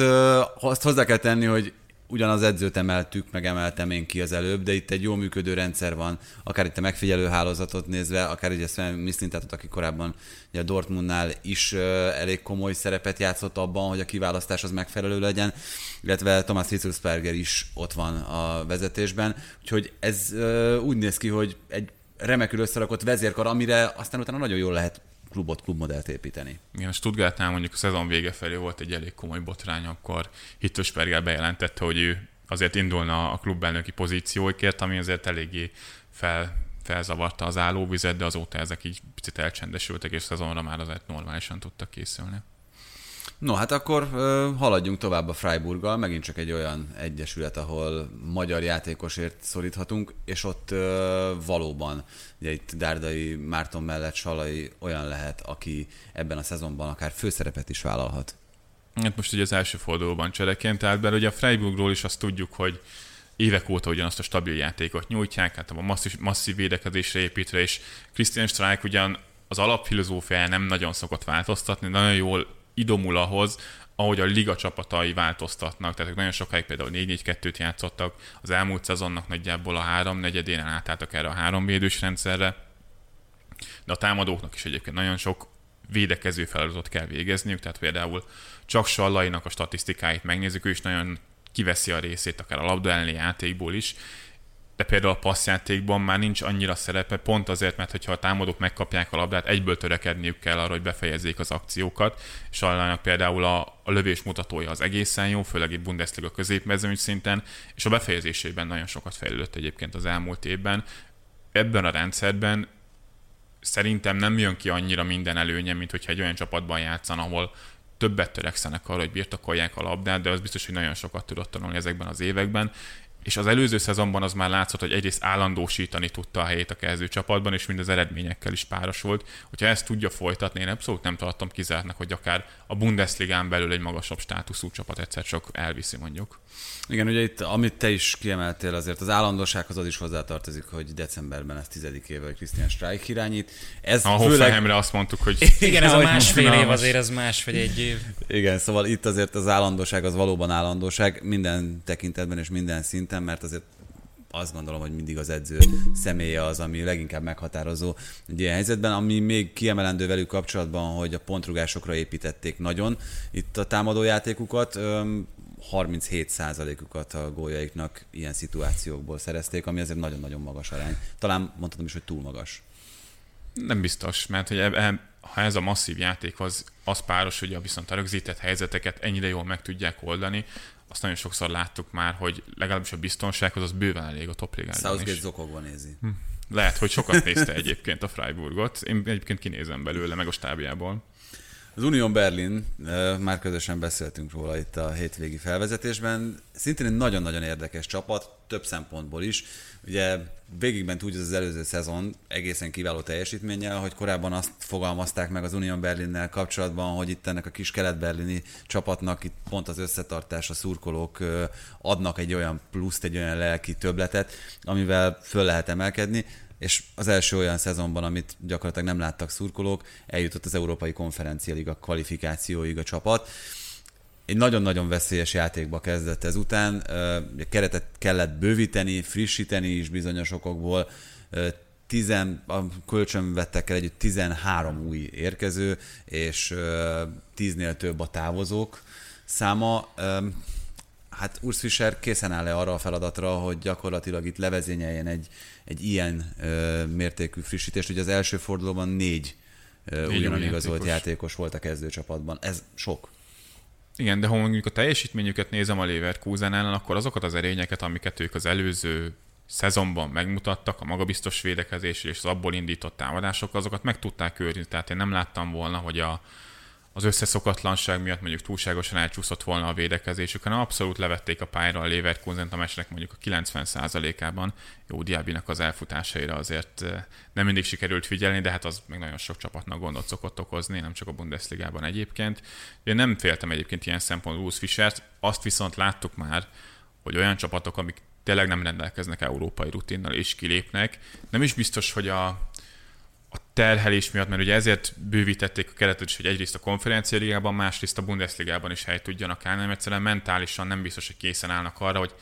azt hozzá kell tenni, hogy ugyanaz edzőt emeltük, meg emeltem én ki az előbb, de itt egy jó működő rendszer van, akár itt a megfigyelő hálózatot nézve, akár ugye Sven Mislintátot, aki korábban ugye a Dortmundnál is elég komoly szerepet játszott abban, hogy a kiválasztás az megfelelő legyen, illetve Thomas Hitzelsperger is ott van a vezetésben, úgyhogy ez úgy néz ki, hogy egy remekül összerakott vezérkar, amire aztán utána nagyon jól lehet klubot, klubmodellt építeni. Igen, Stuttgartnál mondjuk a szezon vége felé volt egy elég komoly botrány, akkor Hittosperger bejelentette, hogy ő azért indulna a klubelnöki pozícióikért, ami azért eléggé fel, felzavarta az állóvizet, de azóta ezek így picit elcsendesültek, és szezonra már azért normálisan tudtak készülni. No, hát akkor haladjunk tovább a Freiburggal, megint csak egy olyan egyesület, ahol magyar játékosért szoríthatunk, és ott valóban, ugye itt Dárdai Márton mellett Salai olyan lehet, aki ebben a szezonban akár főszerepet is vállalhat. Hát most ugye az első fordulóban csereként állt be, ugye a Freiburgról is azt tudjuk, hogy évek óta ugyanazt a stabil játékot nyújtják, hát a masszív, masszív védekezésre építve, és Christian Streich ugyan az alapfilozófiája nem nagyon szokott változtatni, nagyon jól idomul ahhoz, ahogy a liga csapatai változtatnak, tehát ők nagyon sokáig például 4-4-2-t játszottak, az elmúlt szezonnak nagyjából a három negyedén átálltak erre a három védős rendszerre, de a támadóknak is egyébként nagyon sok védekező feladatot kell végezniük, tehát például csak Sallainak a statisztikáit megnézzük, ő is nagyon kiveszi a részét akár a labda elleni játékból is, de például a passzjátékban már nincs annyira szerepe, pont azért, mert hogyha a támadók megkapják a labdát, egyből törekedniük kell arra, hogy befejezzék az akciókat, és Allának például a, a lövés mutatója az egészen jó, főleg itt Bundesliga középmezőny szinten, és a befejezésében nagyon sokat fejlődött egyébként az elmúlt évben. Ebben a rendszerben szerintem nem jön ki annyira minden előnye, mint hogyha egy olyan csapatban játszan, ahol többet törekszenek arra, hogy birtokolják a labdát, de az biztos, hogy nagyon sokat tudott tanulni ezekben az években, és az előző szezonban az már látszott, hogy egyrészt állandósítani tudta a helyét a kezdő csapatban, és mind az eredményekkel is páros volt. Hogyha ezt tudja folytatni, én abszolút nem tartom kizártnak, hogy akár a Bundesligán belül egy magasabb státuszú csapat egyszer csak elviszi mondjuk. Igen, ugye itt, amit te is kiemeltél, azért az állandósághoz az is hozzátartozik, hogy decemberben ez tizedik éve, hogy Christian Streich irányít. Ez a főleg... azt mondtuk, hogy... *laughs* Igen, ez a másfél év azért, az más vagy egy év. Igen, szóval itt azért az állandóság az valóban állandóság minden tekintetben és minden szinten, mert azért azt gondolom, hogy mindig az edző személye az, ami leginkább meghatározó egy ilyen helyzetben. Ami még kiemelendő velük kapcsolatban, hogy a pontrugásokra építették nagyon itt a támadójátékukat. 37%-ukat a gólyaiknak ilyen szituációkból szerezték, ami azért nagyon-nagyon magas arány. Talán mondhatom is, hogy túl magas. Nem biztos, mert hogy e, ha ez a masszív játék az, az páros, hogy a viszont a rögzített helyzeteket ennyire jól meg tudják oldani, azt nagyon sokszor láttuk már, hogy legalábbis a biztonsághoz az bőven elég a topligában Southgate zokogva nézi. Hm. Lehet, hogy sokat nézte egyébként a Freiburgot. Én egyébként kinézem belőle, meg a stábjából. Az Union Berlin, már közösen beszéltünk róla itt a hétvégi felvezetésben, szintén egy nagyon-nagyon érdekes csapat, több szempontból is. Ugye végigment úgy az előző szezon egészen kiváló teljesítménnyel, hogy korábban azt fogalmazták meg az Union Berlinnel kapcsolatban, hogy itt ennek a kis kelet-berlini csapatnak itt pont az összetartás, a szurkolók adnak egy olyan pluszt, egy olyan lelki töbletet, amivel föl lehet emelkedni és az első olyan szezonban, amit gyakorlatilag nem láttak szurkolók, eljutott az Európai Konferencia Liga kvalifikációig a csapat. Egy nagyon-nagyon veszélyes játékba kezdett ezután, keretet kellett bővíteni, frissíteni is bizonyos okokból, tizen, a kölcsön vettek el együtt 13 új érkező, és tíznél több a távozók száma. Hát Urs Fischer készen áll-e arra a feladatra, hogy gyakorlatilag itt levezényeljen egy, egy ilyen mértékű frissítést. Ugye az első fordulóban négy, ugyanan igazolt játékos. játékos volt a kezdőcsapatban. Ez sok. Igen, de ha mondjuk a teljesítményüket nézem a Leverkusen ellen, akkor azokat az erényeket, amiket ők az előző szezonban megmutattak, a magabiztos védekezés és az abból indított támadások, azokat meg tudták őrizni. Tehát én nem láttam volna, hogy a, az összeszokatlanság miatt mondjuk túlságosan elcsúszott volna a védekezésük, hanem abszolút levették a pályára a Leverkusen a mesnek mondjuk a 90%-ában. Jó, Diabinak az elfutásaira azért eh, nem mindig sikerült figyelni, de hát az meg nagyon sok csapatnak gondot szokott okozni, nem csak a Bundesligában egyébként. Én nem féltem egyébként ilyen szempontból Louis Fischert, azt viszont láttuk már, hogy olyan csapatok, amik tényleg nem rendelkeznek európai rutinnal és kilépnek, nem is biztos, hogy a terhelés miatt, mert ugye ezért bővítették a keretet is, hogy egyrészt a konferencia ligában, másrészt a Bundesligában is hely tudjanak állni, mert egyszerűen mentálisan nem biztos, hogy készen állnak arra, hogy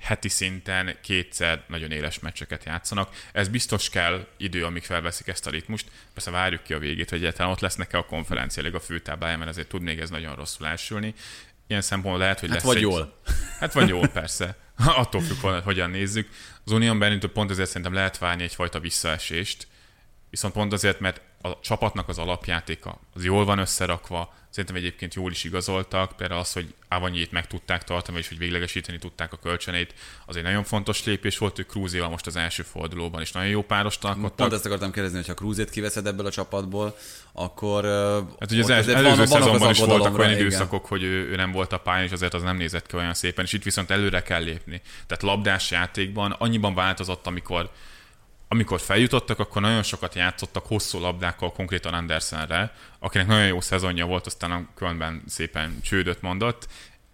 heti szinten kétszer nagyon éles meccseket játszanak. Ez biztos kell idő, amíg felveszik ezt a ritmust. Persze várjuk ki a végét, hogy egyáltalán ott lesznek-e a konferencia liga főtáblája, mert ezért tud még ez nagyon rosszul elsülni. Ilyen szempontból lehet, hogy hát lesz vagy egy... jól. *laughs* Hát vagy jól, persze. *laughs* Attól függ, hogyan nézzük. Az Unión Berlintől pont ezért szerintem lehet várni egyfajta visszaesést, viszont pont azért, mert a csapatnak az alapjátéka az jól van összerakva, szerintem egyébként jól is igazoltak, például az, hogy Avanyét meg tudták tartani, és hogy véglegesíteni tudták a kölcsenét, az egy nagyon fontos lépés volt, hogy Krúzéval most az első fordulóban is nagyon jó párost alkottak. Pont ezt akartam kérdezni, hogy ha Krúzét kiveszed ebből a csapatból, akkor... Hát ugye az előző van, szezonban is voltak olyan időszakok, hogy ő, ő, nem volt a pályán, és azért az nem nézett ki olyan szépen, és itt viszont előre kell lépni. Tehát labdás játékban annyiban változott, amikor amikor feljutottak, akkor nagyon sokat játszottak hosszú labdákkal, konkrétan Andersenre, akinek nagyon jó szezonja volt, aztán a Kölnben szépen csődöt mondott,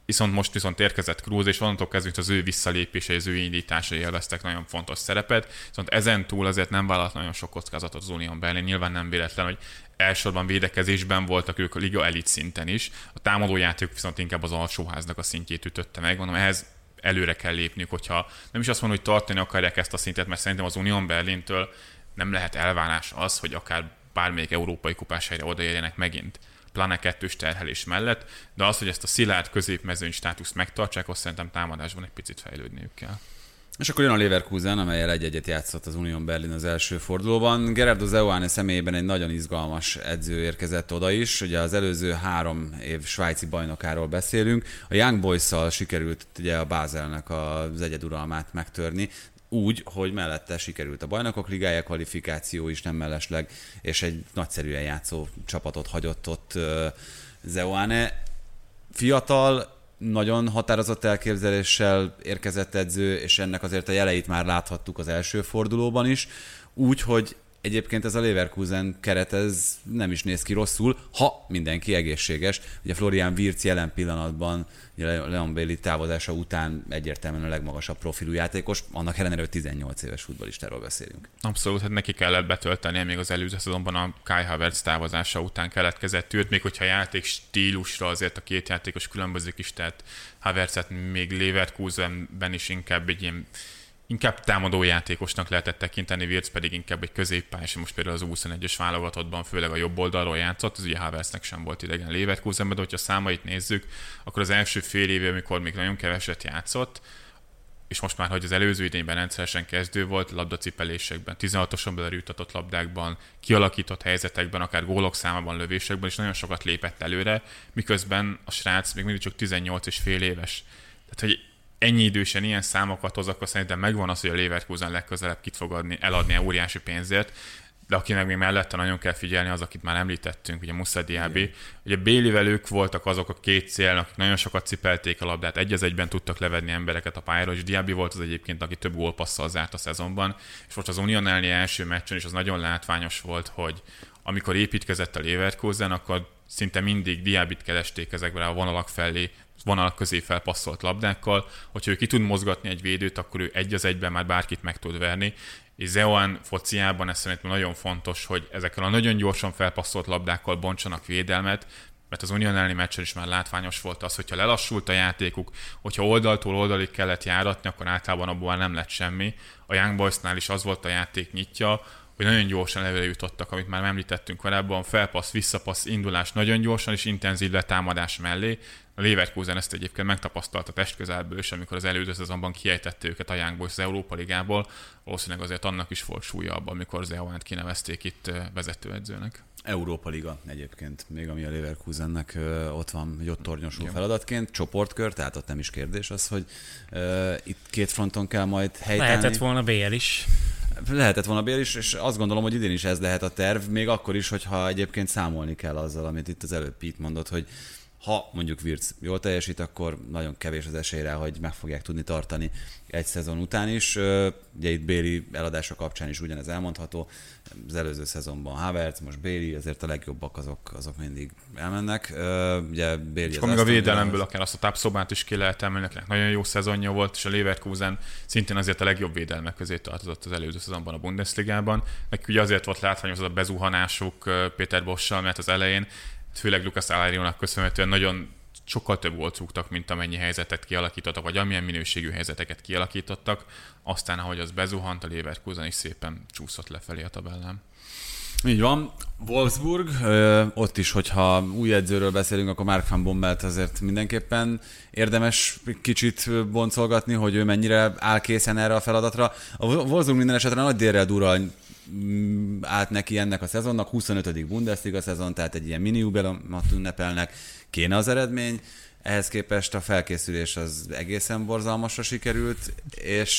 viszont most viszont érkezett Cruz, és onnantól kezdve az ő visszalépése, az ő indításai élveztek nagyon fontos szerepet, viszont ezen túl azért nem vállalt nagyon sok kockázatot az Unión Berlin, nyilván nem véletlen, hogy elsősorban védekezésben voltak ők a liga elit szinten is, a támadójáték viszont inkább az alsóháznak a szintjét ütötte meg, mondom, ehhez előre kell lépniük, hogyha nem is azt mondom, hogy tartani akarják ezt a szintet, mert szerintem az Unión Berlintől nem lehet elvárás az, hogy akár bármelyik európai kupás helyre odaérjenek megint pláne kettős terhelés mellett, de az, hogy ezt a szilárd középmezőny státuszt megtartsák, azt szerintem támadásban egy picit fejlődniük kell. És akkor jön a Leverkusen, amelyel egy-egyet játszott az Union Berlin az első fordulóban. Gerardo Zeuane személyében egy nagyon izgalmas edző érkezett oda is. Ugye az előző három év svájci bajnokáról beszélünk. A Young Boys-szal sikerült ugye a Bázelnek az egyeduralmát megtörni, úgy, hogy mellette sikerült a bajnokok ligája kvalifikáció is nem mellesleg, és egy nagyszerűen játszó csapatot hagyott ott Zeuane. Fiatal, nagyon határozott elképzeléssel érkezett edző, és ennek azért a jeleit már láthattuk az első fordulóban is, úgy, hogy Egyébként ez a Leverkusen keret ez nem is néz ki rosszul, ha mindenki egészséges. Ugye Florian Wirtz jelen pillanatban ugye Leon Bailey távozása után egyértelműen a legmagasabb profilú játékos, annak ellenére, hogy 18 éves futbolistáról beszélünk. Abszolút, hát neki kellett betölteni, még az előző szezonban a Kai Havertz távozása után keletkezett őt, még hogyha játék stílusra azért a két játékos különbözik is, tehát Havertzet még Leverkusenben is inkább egy ilyen inkább támadó játékosnak lehetett tekinteni, Wirtz pedig inkább egy középpályás, most például az 21-es válogatottban főleg a jobb oldalról játszott, ez ugye Havertznek sem volt idegen Leverkusenben, de hogyha számait nézzük, akkor az első fél éve, amikor még nagyon keveset játszott, és most már, hogy az előző idényben rendszeresen kezdő volt, labdacipelésekben, 16-osan belerűtatott labdákban, kialakított helyzetekben, akár gólok számában, lövésekben is nagyon sokat lépett előre, miközben a srác még mindig csak 18 és fél éves. Tehát, hogy ennyi idősen ilyen számokat hoz, akkor szerintem megvan az, hogy a Leverkusen legközelebb kit fog adni, eladni óriási pénzért, de akinek még mellette nagyon kell figyelni, az, akit már említettünk, ugye Musa Diaby. Ugye Bélivel ők voltak azok a két cél, akik nagyon sokat cipelték a labdát, egy az egyben tudtak levedni embereket a pályára, és Diaby volt az egyébként, aki több gólpasszal zárt a szezonban, és most az Union elleni első meccsen is az nagyon látványos volt, hogy amikor építkezett a Leverkusen, akkor szinte mindig Diabit keresték ezekben a vonalak felé, vonalak közé felpasszolt labdákkal, hogyha ő ki tud mozgatni egy védőt, akkor ő egy az egyben már bárkit meg tud verni, és Zeoan fociában ez szerintem nagyon fontos, hogy ezekkel a nagyon gyorsan felpasszolt labdákkal bontsanak védelmet, mert az Union elleni meccsen is már látványos volt az, hogyha lelassult a játékuk, hogyha oldaltól oldalig kellett járatni, akkor általában abból nem lett semmi. A Young Boysnál is az volt a játék nyitja, hogy nagyon gyorsan előre jutottak, amit már említettünk korábban, felpassz, visszapassz, indulás nagyon gyorsan és intenzív letámadás mellé. A Leverkusen ezt egyébként megtapasztalta testközelből is, amikor az előző szezonban kiejtette őket a Young Boys az Európa Ligából. Valószínűleg azért annak is volt súlya abban, amikor Zeoánt kinevezték itt vezetőedzőnek. Európa Liga egyébként, még ami a Leverkusennek ott van, hogy ott tornyosul feladatként, csoportkör, tehát ott nem is kérdés az, hogy uh, itt két fronton kell majd helytállni. Lehetett volna BL is. Lehetett volna bér is, és azt gondolom, hogy idén is ez lehet a terv, még akkor is, hogyha egyébként számolni kell azzal, amit itt az előbb Pete mondott, hogy ha mondjuk Virc jól teljesít, akkor nagyon kevés az esélyre, hogy meg fogják tudni tartani egy szezon után is. Ugye itt Béli eladása kapcsán is ugyanez elmondható. Az előző szezonban Havertz, most Béli, ezért a legjobbak azok, azok mindig elmennek. Ugye Béli és még a védelemből akár azt a tápszobát is ki lehet emelni, nagyon jó szezonja volt, és a Leverkusen szintén azért a legjobb védelmek közé tartozott az előző szezonban a Bundesligában. Nekik ugye azért volt látványos az a bezuhanásuk Péter Bossal, mert az elején főleg Lucas Alariónak köszönhetően nagyon sokkal több volt rúgtak, mint amennyi helyzetet kialakítottak, vagy amilyen minőségű helyzeteket kialakítottak. Aztán, ahogy az bezuhant, a Leverkusen is szépen csúszott lefelé a tabellán. Így van. Wolfsburg, ott is, hogyha új edzőről beszélünk, akkor Mark van Bommelt azért mindenképpen érdemes kicsit boncolgatni, hogy ő mennyire áll készen erre a feladatra. A Wolfsburg minden esetre nagy délre durran állt neki ennek a szezonnak, 25. Bundesliga szezon, tehát egy ilyen mini jubileumot ünnepelnek, kéne az eredmény, ehhez képest a felkészülés az egészen borzalmasra sikerült, és...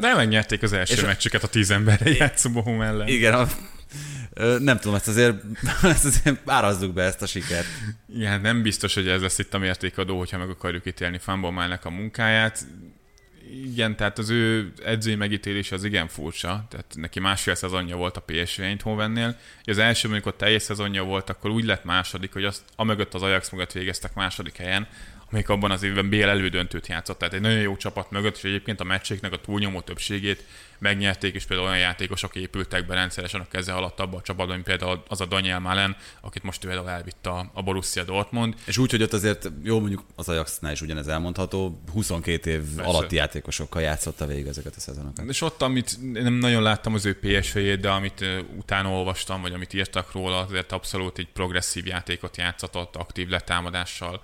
De megnyerték az első és meccsüket a tíz emberre játszó Bohum ellen. Igen, a, nem tudom, ezt azért, *laughs* ezt azért árazzuk be ezt a sikert. Igen, nem biztos, hogy ez lesz itt a mértékadó, hogyha meg akarjuk ítélni Fanbomának a munkáját igen, tehát az ő edzői megítélése az igen furcsa, tehát neki másfél szezonja volt a PSV Eindhovennél. Az első, amikor teljes szezonja volt, akkor úgy lett második, hogy azt amögött az Ajax mögött végeztek második helyen, amelyik abban az évben BL elődöntőt játszott. Tehát egy nagyon jó csapat mögött, és egyébként a meccséknek a túlnyomó többségét megnyerték, és például olyan játékosok épültek be rendszeresen a keze alatt abban a csapatban, mint például az a Daniel Malen, akit most például elvitt a, a Borussia Dortmund. És úgy, hogy ott azért, jó mondjuk az Ajaxnál is ugyanez elmondható, 22 év Persze. alatti játékosokkal játszotta végig ezeket a szezonokat. És ott, amit nem nagyon láttam az ő PSV-jét, de amit utána olvastam, vagy amit írtak róla, azért abszolút egy progresszív játékot játszott, aktív letámadással,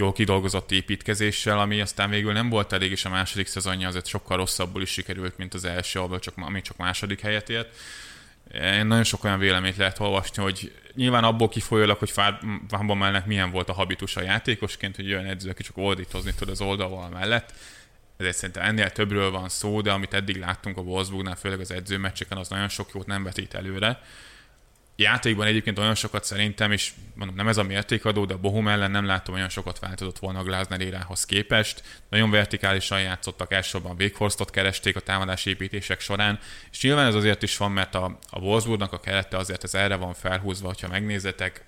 jól kidolgozott építkezéssel, ami aztán végül nem volt elég, és a második szezonja azért sokkal rosszabbul is sikerült, mint az első, ahol csak, ami csak második helyet ért. Én nagyon sok olyan véleményt lehet olvasni, hogy nyilván abból kifolyólag, hogy Fábban mellett milyen volt a habitus a játékosként, hogy olyan edző, aki csak oldítozni tud az oldalval mellett. Ezért szerintem ennél többről van szó, de amit eddig láttunk a Wolfsburgnál, főleg az edzőmeccseken, az nagyon sok jót nem vetít előre játékban egyébként olyan sokat szerintem, és mondom, nem ez a mértékadó, de a Bohum ellen nem látom olyan sokat változott volna a Glasner érához képest. Nagyon vertikálisan játszottak, elsősorban Véghorsztot keresték a támadási építések során, és nyilván ez azért is van, mert a, a Wolfsburgnak a kerete azért ez erre van felhúzva, hogyha megnézetek,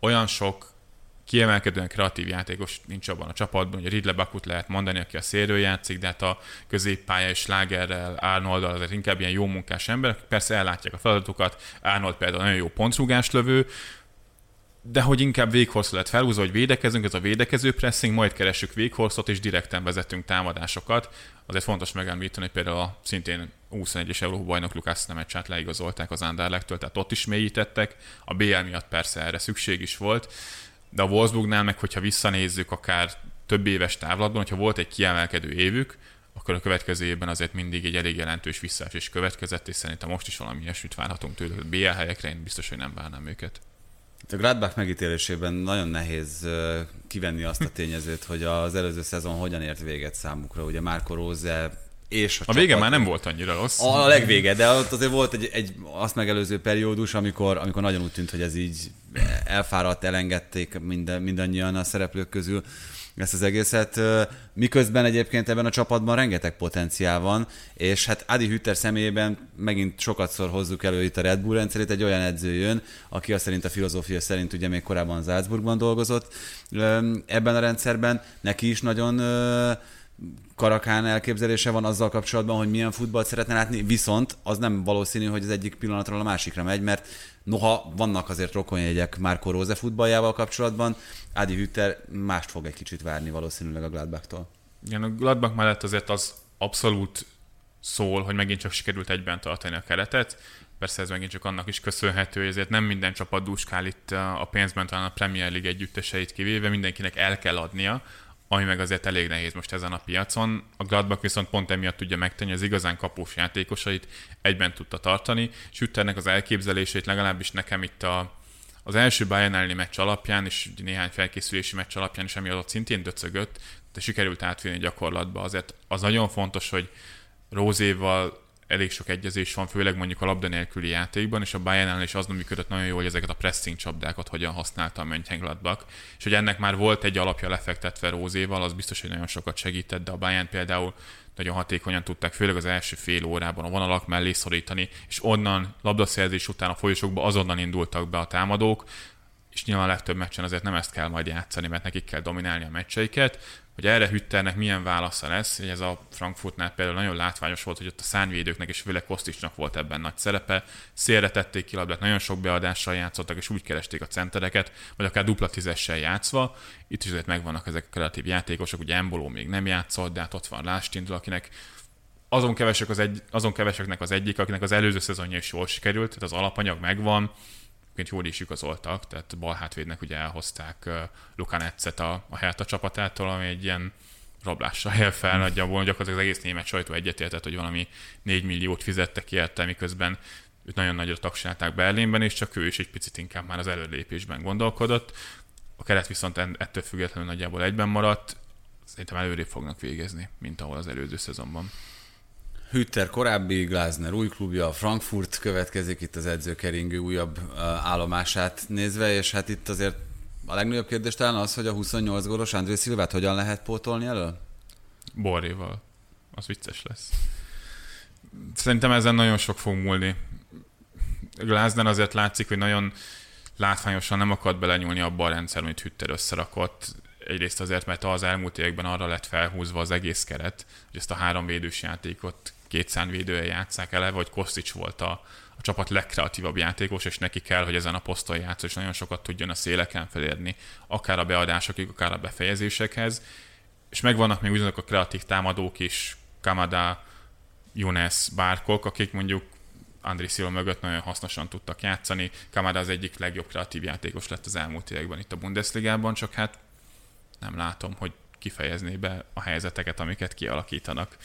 olyan sok kiemelkedően kreatív játékos nincs abban a csapatban, hogy Ridle Bakut lehet mondani, aki a szélről játszik, de hát a középpálya és Lagerrel, Arnoldal azért inkább ilyen jó munkás emberek, persze ellátják a feladatokat, Arnold például nagyon jó pontrugás lövő, de hogy inkább véghorsz lett felhúzva, hogy védekezünk, ez a védekező pressing, majd keressük véghorszot, és direkten vezetünk támadásokat. Azért fontos megemlíteni, hogy például a szintén 21-es Európa bajnok Lukács Nemecsát leigazolták az Anderlechtől, tehát ott is mélyítettek. A BL miatt persze erre szükség is volt de a Wolfsburgnál meg, hogyha visszanézzük akár több éves távlatban, hogyha volt egy kiemelkedő évük, akkor a következő évben azért mindig egy elég jelentős visszaesés következett, és szerintem most is valami ilyesmit várhatunk tőle. BL helyekre én biztos, hogy nem várnám őket. A Gladbach megítélésében nagyon nehéz kivenni azt a tényezőt, hogy az előző szezon hogyan ért véget számukra. Ugye Márko Rose és a, a vége már nem volt annyira rossz. A, a legvége, de ott azért volt egy, egy azt megelőző periódus, amikor, amikor nagyon úgy tűnt, hogy ez így elfáradt, elengedték minden, mindannyian a szereplők közül ezt az egészet, miközben egyébként ebben a csapatban rengeteg potenciál van, és hát Adi Hütter személyében megint sokatszor hozzuk elő itt a Red Bull rendszerét, egy olyan edző jön, aki azt szerint a filozófia szerint ugye még korábban Salzburgban dolgozott ebben a rendszerben, neki is nagyon karakán elképzelése van azzal kapcsolatban, hogy milyen futballt szeretne látni, viszont az nem valószínű, hogy az egyik pillanatról a másikra megy, mert noha vannak azért rokonjegyek Márko Róze futballjával kapcsolatban, Adi Hütter mást fog egy kicsit várni valószínűleg a Gladbach-tól. Igen, a Gladbach mellett azért az abszolút szól, hogy megint csak sikerült egyben tartani a keretet. Persze ez megint csak annak is köszönhető, hogy ezért nem minden csapat dúskál itt a pénzben, talán a Premier League együtteseit kivéve, mindenkinek el kell adnia, ami meg azért elég nehéz most ezen a piacon. A Gladbach viszont pont emiatt tudja megtenni, az igazán kapós játékosait egyben tudta tartani. Sütternek az elképzelését legalábbis nekem itt a, az első Bayern elleni meccs alapján, és néhány felkészülési meccs alapján is, ami ott szintén döcögött, de sikerült átvinni gyakorlatba. Azért az nagyon fontos, hogy Rózéval elég sok egyezés van, főleg mondjuk a labda nélküli játékban, és a Bayern is az működött nagyon jól, hogy ezeket a pressing csapdákat hogyan használta a Mönchengladbach, és hogy ennek már volt egy alapja lefektetve Rózéval, az biztos, hogy nagyon sokat segített, de a Bayern például nagyon hatékonyan tudták, főleg az első fél órában a vonalak mellé szorítani, és onnan labdaszerzés után a folyosókba azonnal indultak be a támadók, és nyilván a legtöbb meccsen azért nem ezt kell majd játszani, mert nekik kell dominálni a meccseiket, hogy erre Hütternek milyen válasza lesz, hogy ez a Frankfurtnál például nagyon látványos volt, hogy ott a szárnyvédőknek és főleg Kosticsnak volt ebben nagy szerepe, szélre tették ki labdát, nagyon sok beadással játszottak, és úgy keresték a centereket, vagy akár dupla tízessel játszva. Itt is azért megvannak ezek a kreatív játékosok, ugye Emboló még nem játszott, de hát ott van Lástindul, akinek azon, kevesek az egy, azon keveseknek az egyik, akinek az előző szezonja is jól sikerült, tehát az alapanyag megvan, egyébként jól is igazoltak, tehát bal hátvédnek ugye elhozták uh, Luka Netzet a, a Hertha csapatától, ami egy ilyen rablással él fel nagyjából, gyakorlatilag az egész német sajtó egyetértett, hogy valami 4 milliót fizettek érte, miközben őt nagyon nagyra tagsálták Berlinben, és csak ő is egy picit inkább már az előlépésben gondolkodott. A keret viszont ettől függetlenül nagyjából egyben maradt, szerintem előrébb fognak végezni, mint ahol az előző szezonban. Hütter korábbi, Glasner új klubja, Frankfurt következik itt az edzőkeringő újabb állomását nézve, és hát itt azért a legnagyobb kérdés talán az, hogy a 28 gólos André Szilvát hogyan lehet pótolni elő? Borréval. Az vicces lesz. Szerintem ezen nagyon sok fog múlni. Glasner azért látszik, hogy nagyon látványosan nem akart belenyúlni abba a rendszer, amit Hütter összerakott. Egyrészt azért, mert az elmúlt években arra lett felhúzva az egész keret, hogy ezt a három védős játékot két szánvédője játszák ele, vagy Kostics volt a, a csapat legkreatívabb játékos, és neki kell, hogy ezen a poszton játszol, és nagyon sokat tudjon a széleken felérni, akár a beadásokig, akár a befejezésekhez. És megvannak még ugyanazok a kreatív támadók is, Kamada, Younes, Bárkok, akik mondjuk Andri Silva mögött nagyon hasznosan tudtak játszani. Kamada az egyik legjobb kreatív játékos lett az elmúlt években itt a Bundesligában, csak hát nem látom, hogy kifejezné be a helyzeteket, amiket kialakítanak.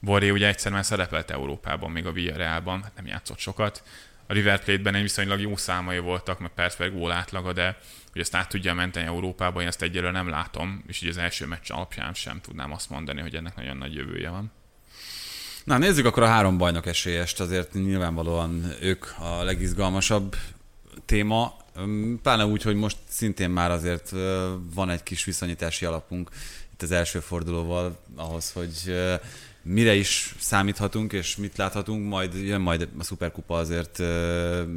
Borré ugye egyszer már szerepelt Európában, még a Villarrealban, hát nem játszott sokat. A River Plate-ben egy viszonylag jó számai voltak, mert persze gól átlaga, de hogy ezt át tudja menteni Európába, én ezt egyelőre nem látom, és így az első meccs alapján sem tudnám azt mondani, hogy ennek nagyon nagy jövője van. Na nézzük akkor a három bajnok esélyest, azért nyilvánvalóan ők a legizgalmasabb téma, pláne úgy, hogy most szintén már azért van egy kis viszonyítási alapunk itt az első fordulóval ahhoz, hogy mire is számíthatunk, és mit láthatunk, majd jön majd a Superkupa azért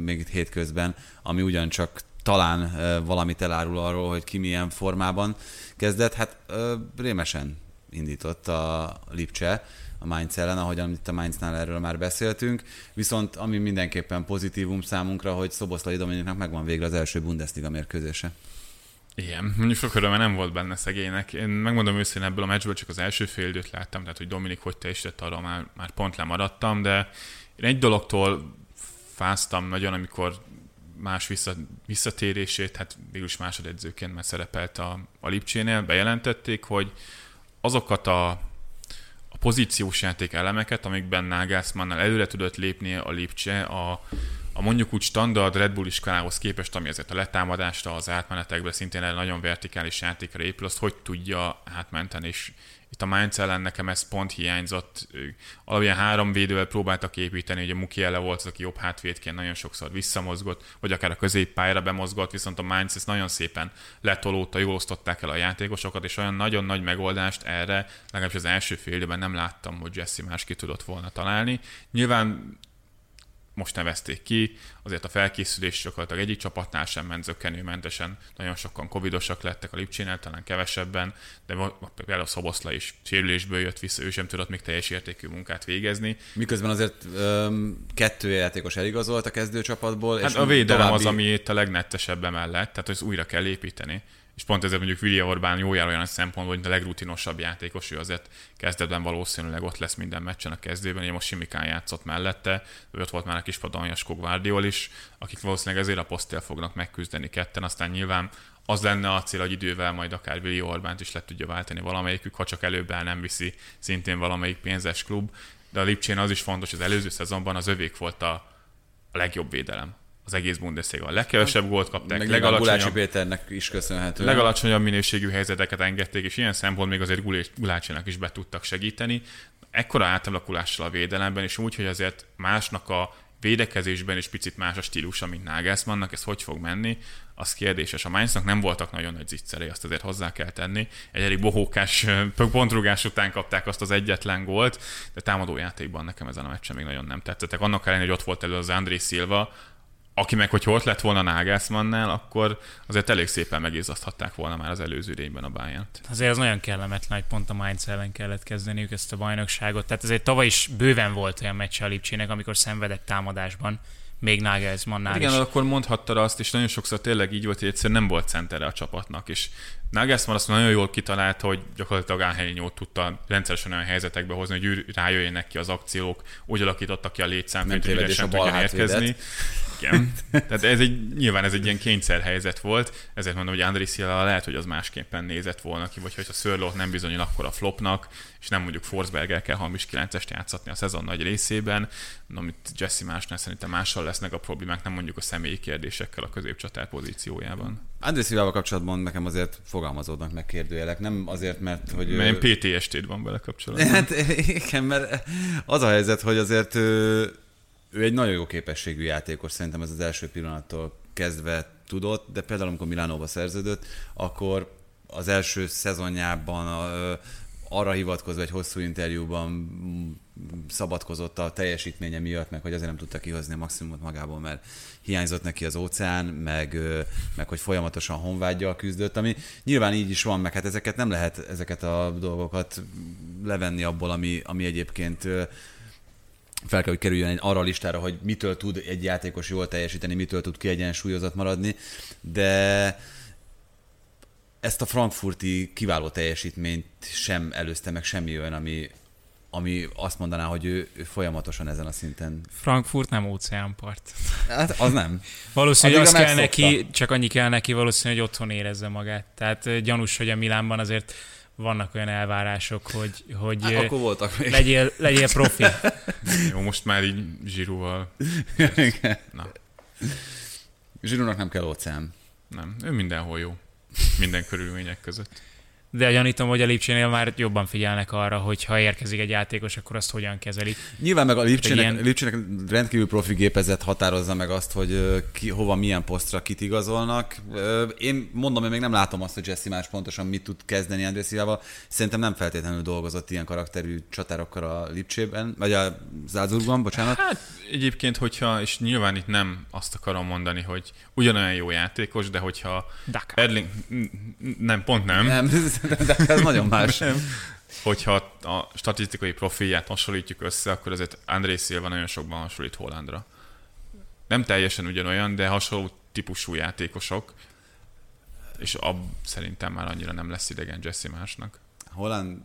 még itt hétközben, ami ugyancsak talán valamit elárul arról, hogy ki milyen formában kezdett. Hát rémesen indított a Lipcse a Mainz ellen, ahogyan itt a Mainznál erről már beszéltünk. Viszont ami mindenképpen pozitívum számunkra, hogy Szoboszlai Dominiknak megvan végre az első Bundesliga mérkőzése. Igen, mondjuk sok öröme nem volt benne szegénynek. Én megmondom őszintén, ebből a meccsből csak az első fél időt láttam, tehát hogy Dominik hogy teljesített, arra már, már pont lemaradtam, de én egy dologtól fáztam nagyon, amikor más vissza, visszatérését, hát végülis másodedzőként már szerepelt a, a Lipcsénél, bejelentették, hogy azokat a, a pozíciós játék elemeket, amikben Nagelsmannnal előre tudott lépni a Lipcse a, a mondjuk úgy standard Red Bull iskolához képest, ami azért a letámadásra, az átmenetekben szintén egy nagyon vertikális játékra épül, azt hogy tudja átmenteni, és itt a Mainz ellen nekem ez pont hiányzott. Alapján három védővel próbáltak építeni, ugye Mukiele volt az, aki jobb hátvédként nagyon sokszor visszamozgott, vagy akár a középpályára bemozgott, viszont a Mainz ezt nagyon szépen letolódta, jól osztották el a játékosokat, és olyan nagyon nagy megoldást erre, legalábbis az első fél nem láttam, hogy Jesse más ki tudott volna találni. Nyilván most nevezték ki, azért a felkészülés gyakorlatilag egyik csapatnál sem ment zöggenőmentesen, nagyon sokan covidosak lettek a Lipcsénél, talán kevesebben, de például a Szoboszla is sérülésből jött vissza, ő sem tudott még teljes értékű munkát végezni. Miközben azért öm, kettő játékos eligazolt a kezdőcsapatból. Hát és a védelem további... az, ami itt a legnettesebb emellett, tehát hogy újra kell építeni és pont ezért mondjuk William Orbán jó jár olyan szempontból, hogy a legrutinosabb játékos, ő azért kezdetben valószínűleg ott lesz minden meccsen a kezdőben, én most Simikán játszott mellette, ő ott volt már a kispadon Jaskó Guardiol is, akik valószínűleg ezért a posztél fognak megküzdeni ketten, aztán nyilván az lenne a cél, hogy idővel majd akár Willi Orbánt is le tudja váltani valamelyikük, ha csak előbb el nem viszi szintén valamelyik pénzes klub. De a Lipcsén az is fontos, az előző szezonban az övék volt a legjobb védelem az egész Bundesliga. A legkevesebb gólt kapták, Meg legalacsonyabb, Péternek is köszönhető. Legalacsonyabb minőségű helyzeteket engedték, és ilyen szempont még azért Gulácsinak is be tudtak segíteni. Ekkora átalakulással a védelemben, és úgy, hogy azért másnak a védekezésben is picit más a stílusa, mint Nagelsmannnak, ez hogy fog menni, az kérdéses. A Mainznak nem voltak nagyon nagy zicserei, azt azért hozzá kell tenni. Egy elég bohókás pontrugás után kapták azt az egyetlen gólt, de támadó játékban nekem ezen a meccsen még nagyon nem tetszettek. Annak ellenére, hogy ott volt elő az André Silva, aki meg, hogyha ott lett volna Nagelsmannnál, akkor azért elég szépen megizaszthatták volna már az előző idényben a bayern Azért az nagyon kellemetlen, hogy pont a Mainz ellen kellett kezdeniük ezt a bajnokságot. Tehát azért tavaly is bőven volt olyan meccs a Lipcsének, amikor szenvedett támadásban, még Nagelsmannnál Igen, is. akkor mondhattad azt, és nagyon sokszor tényleg így volt, hogy egyszerűen nem volt centere a csapatnak, és Nagelsmann azt nagyon jól kitalálta, hogy gyakorlatilag Áhelynyót tudta rendszeresen olyan helyzetekbe hozni, hogy ő rájöjjenek ki az akciók, úgy alakította ki a létszámot, hogy üresen tudjon érkezni. Igen. Tehát ez egy, nyilván ez egy ilyen kényszerhelyzet volt, ezért mondom, hogy André Silva lehet, hogy az másképpen nézett volna ki, vagy hogy a Szörlót nem bizonyul akkor a flopnak, és nem mondjuk Forsberger kell hamis 9-est játszatni a szezon nagy részében, amit Jesse másnál szerintem mással lesznek a problémák, nem mondjuk a személyi kérdésekkel a középcsatár pozíciójában. André Szilvával kapcsolatban nekem azért fogalmazódnak meg kérdőjelek. Nem azért, mert hogy... Mert PTSD-d van vele kapcsolatban. *laughs* Hát igen, mert az a helyzet, hogy azért ő, ő egy nagyon jó képességű játékos, szerintem ez az első pillanattól kezdve tudott, de például amikor Milánóba szerződött, akkor az első szezonjában arra hivatkozva egy hosszú interjúban szabadkozott a teljesítménye miatt, meg hogy azért nem tudta kihozni a maximumot magából, mert hiányzott neki az óceán, meg, meg hogy folyamatosan honvágyjal küzdött, ami nyilván így is van, meg hát ezeket nem lehet ezeket a dolgokat levenni abból, ami, ami egyébként fel kell, hogy kerüljön egy arra listára, hogy mitől tud egy játékos jól teljesíteni, mitől tud kiegyensúlyozott maradni, de ezt a frankfurti kiváló teljesítményt sem előzte meg semmi olyan, ami, ami azt mondaná, hogy ő, ő folyamatosan ezen a szinten. Frankfurt nem óceánpart. Hát az nem. valószínűleg az kell neki, csak annyi kell neki valószínűleg, hogy otthon érezze magát. Tehát gyanús, hogy a Milánban azért vannak olyan elvárások, hogy, hogy hát, akkor voltak még. Legyél, legyél profi. Jó, most már így zsirúval. Na. Zsirúnak nem kell óceán. Nem, ő mindenhol jó. Minden körülmények között de gyanítom, hogy a Lipcsénél már jobban figyelnek arra, hogy ha érkezik egy játékos, akkor azt hogyan kezelik. Nyilván meg a Lipcsének, ilyen... Lipcsének rendkívül profi gépezet határozza meg azt, hogy ki, hova, milyen posztra kit igazolnak. Én mondom, hogy még nem látom azt, hogy Jesse más pontosan mit tud kezdeni André Szilával. Szerintem nem feltétlenül dolgozott ilyen karakterű csatárokkal a Lipcsében, vagy a Zálzurgban, bocsánat. Hát egyébként, hogyha, és nyilván itt nem azt akarom mondani, hogy ugyanolyan jó játékos, de hogyha Dakar. Erling, nem, pont nem. Nem, *laughs* de ez nagyon más. Nem. Hogyha a statisztikai profilját hasonlítjuk össze, akkor azért André Silva nagyon sokban hasonlít Hollandra. Nem teljesen ugyanolyan, de hasonló típusú játékosok, és ab szerintem már annyira nem lesz idegen Jesse másnak. Holland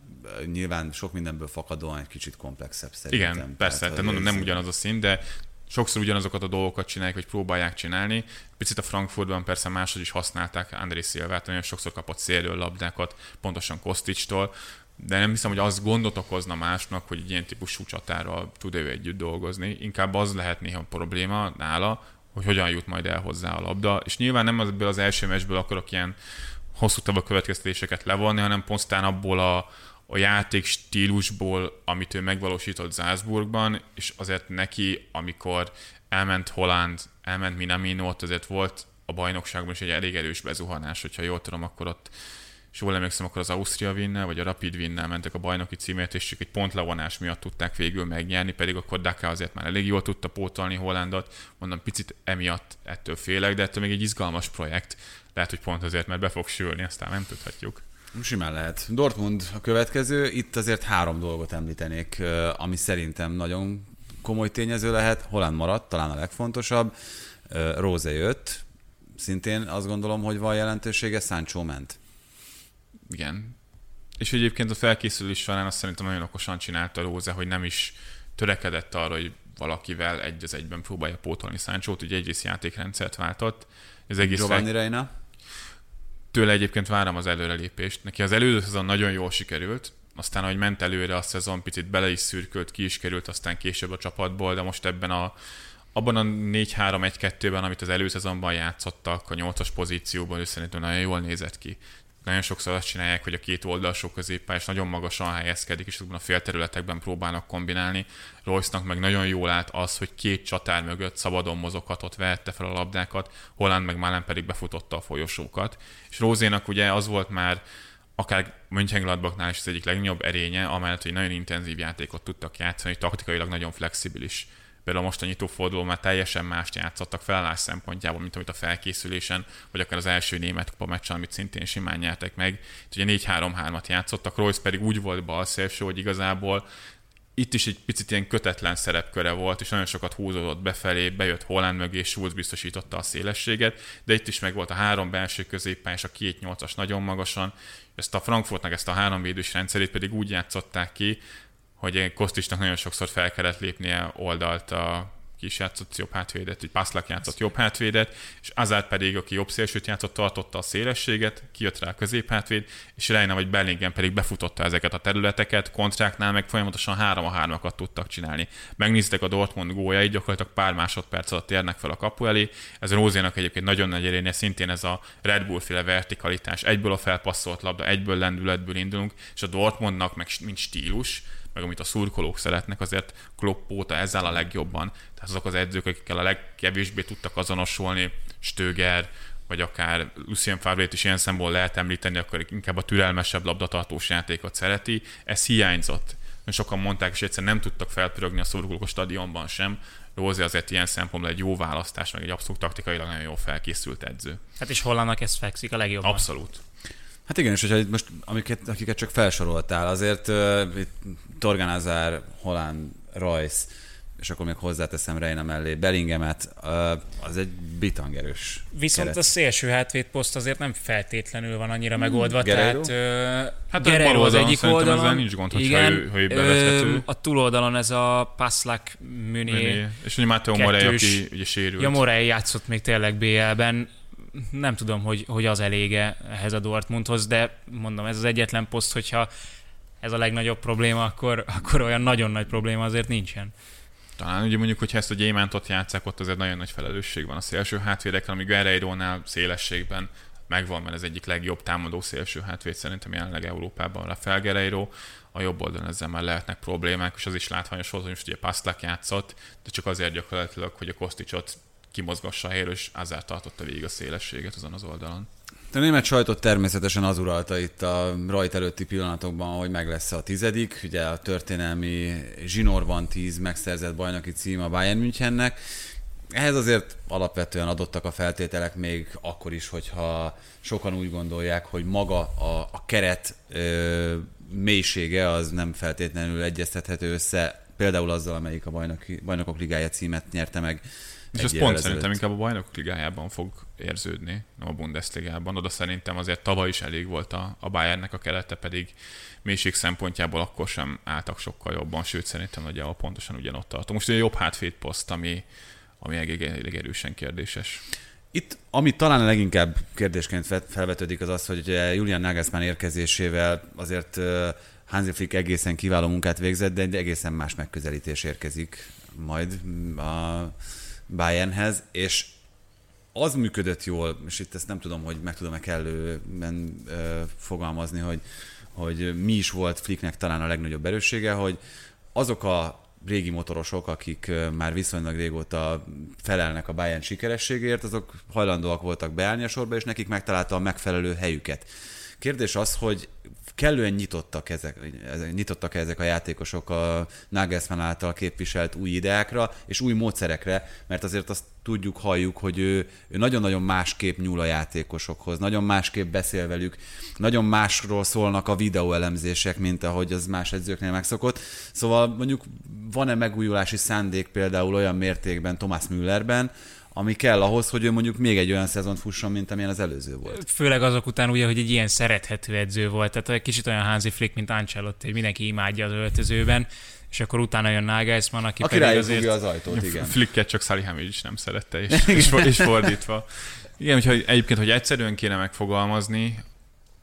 nyilván sok mindenből fakadóan egy kicsit komplexebb szerintem. Igen, persze, tehát, tehát mondom, nem ugyanaz a szín, de sokszor ugyanazokat a dolgokat csinálják, hogy próbálják csinálni. Picit a Frankfurtban persze máshogy is használták André Szilvát, nagyon sokszor kapott szélről labdákat, pontosan Kosticstól. de nem hiszem, hogy az gondot okozna másnak, hogy egy ilyen típusú csatára tud ő együtt dolgozni. Inkább az lehet néha probléma nála, hogy hogyan jut majd el hozzá a labda. És nyilván nem ebből az első meccsből akarok ilyen hosszú távú következtetéseket levonni, hanem pontán abból a, a játék stílusból, amit ő megvalósított Zászburgban, és azért neki, amikor elment Holland, elment Minamino, ott azért volt a bajnokságban is egy elég erős bezuhanás, hogyha jól tudom, akkor ott és jól emlékszem, akkor az Ausztria vinnel, vagy a Rapid vinnel mentek a bajnoki címért, és csak egy pontlevonás miatt tudták végül megnyerni, pedig akkor Daka azért már elég jól tudta pótolni Hollandot, mondom, picit emiatt ettől félek, de ettől még egy izgalmas projekt. Lehet, hogy pont azért, mert be fog sülni, aztán nem tudhatjuk. Simán lehet. Dortmund a következő, itt azért három dolgot említenék, ami szerintem nagyon komoly tényező lehet. Holland maradt, talán a legfontosabb. Róze jött, szintén azt gondolom, hogy van jelentősége, Sancho ment. Igen. És egyébként a felkészülés során azt szerintem nagyon okosan csinálta Róze, hogy nem is törekedett arra, hogy valakivel egy az egyben próbálja pótolni Sancho-t, ugye egyrészt játékrendszert váltott. Az egész Giovanni fel... Reina? Tőle egyébként várom az előrelépést. Neki az előző szezon nagyon jól sikerült, aztán, ahogy ment előre a szezon, picit bele is szürkült, ki is került aztán később a csapatból, de most ebben a abban a 4-3-1-2-ben, amit az előszezonban játszottak, a 8-as pozícióban, ő szerintem nagyon jól nézett ki. Nagyon sokszor azt csinálják, hogy a két oldalsó középpályás nagyon magasan helyezkedik, és azokban a félterületekben próbálnak kombinálni. royce meg nagyon jól állt az, hogy két csatár mögött szabadon mozoghatott, vehette fel a labdákat, Holland meg Malen pedig befutotta a folyosókat. És Rózénak ugye az volt már akár Mönchengladbachnál is az egyik legnagyobb erénye, amellett, hogy nagyon intenzív játékot tudtak játszani, hogy taktikailag nagyon flexibilis például most a nyitóforduló már teljesen mást játszottak felállás szempontjából, mint amit a felkészülésen, vagy akár az első német kupa meccsen, amit szintén simán nyertek meg. Itt ugye 4-3-3-at játszottak, Royce pedig úgy volt bal szélső, hogy igazából itt is egy picit ilyen kötetlen szerepköre volt, és nagyon sokat húzódott befelé, bejött Holland mögé, és Schulz biztosította a szélességet, de itt is meg volt a három belső középpályás, a két nyolcas nagyon magasan, ezt a Frankfurtnak ezt a három védős rendszerét pedig úgy játszották ki, hogy Kosztisnak nagyon sokszor fel kellett lépnie oldalt a kis játszott jobb hátvédet, egy Pászlak játszott jobb hátvédet, és Azár pedig, aki jobb szélsőt játszott, tartotta a szélességet, kijött rá a középhátvéd, és Reina vagy Bellingham pedig befutotta ezeket a területeket, kontráknál meg folyamatosan három a hármakat tudtak csinálni. Megnéztek a Dortmund góljait, gyakorlatilag pár másodperc alatt érnek fel a kapu elé. Ez Rózénak egyébként nagyon nagy erénye, szintén ez a Red Bull féle vertikalitás. Egyből a felpasszolt labda, egyből lendületből indulunk, és a Dortmundnak meg mint stílus, meg amit a szurkolók szeretnek, azért Klopp óta ezzel a legjobban. Tehát azok az edzők, akikkel a legkevésbé tudtak azonosulni, Stöger, vagy akár Lucien favre is ilyen szemból lehet említeni, akkor inkább a türelmesebb labdatartós játékot szereti. Ez hiányzott. Sokan mondták, és egyszer nem tudtak felpörögni a szurkolók a stadionban sem. Rózi azért ilyen szempontból egy jó választás, meg egy abszolút taktikailag nagyon jól felkészült edző. Hát és Hollandnak ez fekszik a legjobban. Abszolút. Hát igen, és hogyha itt most, amiket, akiket csak felsoroltál, azért uh, itt Torgan Azár, Holland, Royce, és akkor még hozzáteszem Reina mellé Bellingemet, az egy bitangerős Viszont keret. a szélső hátvéd poszt azért nem feltétlenül van annyira megoldva, Guerrero? tehát hát Guerrero az egyik oldalon. Ezzel nincs gond, igen, ő, hogy bevethető. A túloldalon ez a Paslak Müné. És ugye Matteo Morey, aki ugye sérült. Ja, Morey játszott még tényleg BL-ben nem tudom, hogy, hogy az elége ehhez a Dortmundhoz, de mondom, ez az egyetlen poszt, hogyha ez a legnagyobb probléma, akkor, akkor olyan nagyon nagy probléma azért nincsen. Talán ugye mondjuk, hogyha ezt a gyémántot játszák, ott azért nagyon nagy felelősség van a szélső hátvédekre, ami Guerreiro-nál szélességben megvan, mert ez egyik legjobb támadó szélső hátvéd szerintem jelenleg Európában. Rafael Guerreiro, a jobb oldalon ezzel már lehetnek problémák, és az is látványos volt, hogy most ugye Pastlak játszott, de csak azért gyakorlatilag, hogy a Kosticsot kimozgassa a helyről, és Azár tartotta végig a szélességet azon az oldalon. A német sajtot természetesen az uralta itt a rajt előtti pillanatokban, hogy meg lesz a tizedik. Ugye a történelmi zsinórban tíz megszerzett bajnoki cím a Bayern Münchennek. Ehhez azért alapvetően adottak a feltételek még akkor is, hogyha sokan úgy gondolják, hogy maga a, a keret ö, mélysége az nem feltétlenül egyeztethető össze például azzal, amelyik a bajnoki, bajnokok ligája címet nyerte meg és ez pont szerintem inkább a bajnokok ligájában fog érződni, nem a Bundesligában. Oda szerintem azért tavaly is elég volt a, a Bayernnek a kerete, pedig mélység szempontjából akkor sem álltak sokkal jobban, sőt szerintem nagyjából pontosan ugyanott tartom. Most egy jobb hátvéd poszt, ami, ami elég, elég erősen kérdéses. Itt, ami talán leginkább kérdésként felvetődik, az az, hogy Julian Nagelsmann érkezésével azért Hansi Flick egészen kiváló munkát végzett, de egy egészen más megközelítés érkezik majd a Bayernhez, és az működött jól, és itt ezt nem tudom, hogy meg tudom-e kellően fogalmazni, hogy, hogy mi is volt Flicknek talán a legnagyobb erőssége, hogy azok a régi motorosok, akik már viszonylag régóta felelnek a Bayern sikerességért, azok hajlandóak voltak beállni a sorba, és nekik megtalálta a megfelelő helyüket. Kérdés az, hogy kellően nyitottak ezek, nyitottak ezek a játékosok a Nagelsmann által képviselt új ideákra és új módszerekre, mert azért azt tudjuk, halljuk, hogy ő, ő nagyon-nagyon másképp nyúl a játékosokhoz, nagyon másképp beszél velük, nagyon másról szólnak a videóelemzések, mint ahogy az más edzőknél megszokott. Szóval mondjuk van-e megújulási szándék például olyan mértékben Thomas Müllerben, ami kell ahhoz, hogy ő mondjuk még egy olyan szezont fusson, mint amilyen az előző volt. Főleg azok után ugye, hogy egy ilyen szerethető edző volt, tehát egy kicsit olyan Hansi Flick, mint Ancelotti, hogy mindenki imádja az öltözőben, és akkor utána jön Nagelsmann, aki, aki pedig azért... az ajtót, igen. Flicket csak is nem szerette, és, és, és fordítva. Igen, hogy egyébként, hogy egyszerűen kéne megfogalmazni,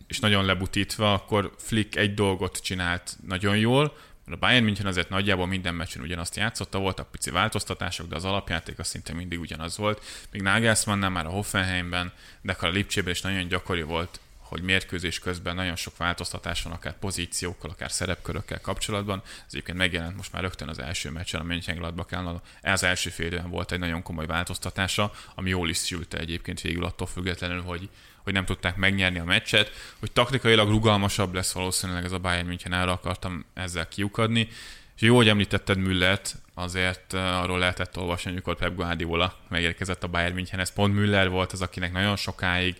és nagyon lebutítva, akkor Flick egy dolgot csinált nagyon jól, a Bayern München azért nagyjából minden meccsen ugyanazt játszotta, voltak pici változtatások, de az alapjáték az szinte mindig ugyanaz volt. Még Nagelsmannnál már a Hoffenheimben, de a Lipcsében is nagyon gyakori volt, hogy mérkőzés közben nagyon sok változtatás van, akár pozíciókkal, akár szerepkörökkel kapcsolatban. Ez egyébként megjelent most már rögtön az első meccsen a Mönchengladbach Ez az első fél volt egy nagyon komoly változtatása, ami jól is szülte egyébként végül attól függetlenül, hogy hogy nem tudták megnyerni a meccset, hogy taktikailag rugalmasabb lesz valószínűleg ez a Bayern München, erre akartam ezzel kiukadni. És jó, hogy említetted Müllert, azért arról lehetett olvasni, amikor Pep Guardiola megérkezett a Bayern Münchenhez. Pont Müller volt az, akinek nagyon sokáig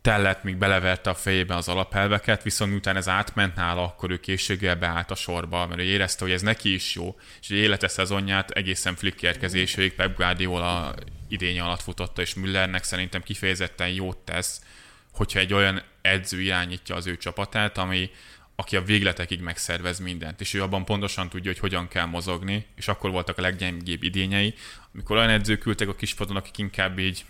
tellett, míg beleverte a fejébe az alapelveket, viszont miután ez átment nála, akkor ő készséggel beállt a sorba, mert ő érezte, hogy ez neki is jó, és élete szezonját egészen Flick érkezéséig Pep Guardiola idénye alatt futotta, és Müllernek szerintem kifejezetten jót tesz, hogyha egy olyan edző irányítja az ő csapatát, ami, aki a végletekig megszervez mindent, és ő abban pontosan tudja, hogy hogyan kell mozogni, és akkor voltak a leggyengébb idényei, amikor olyan edzők ültek a kispadon, akik inkább így,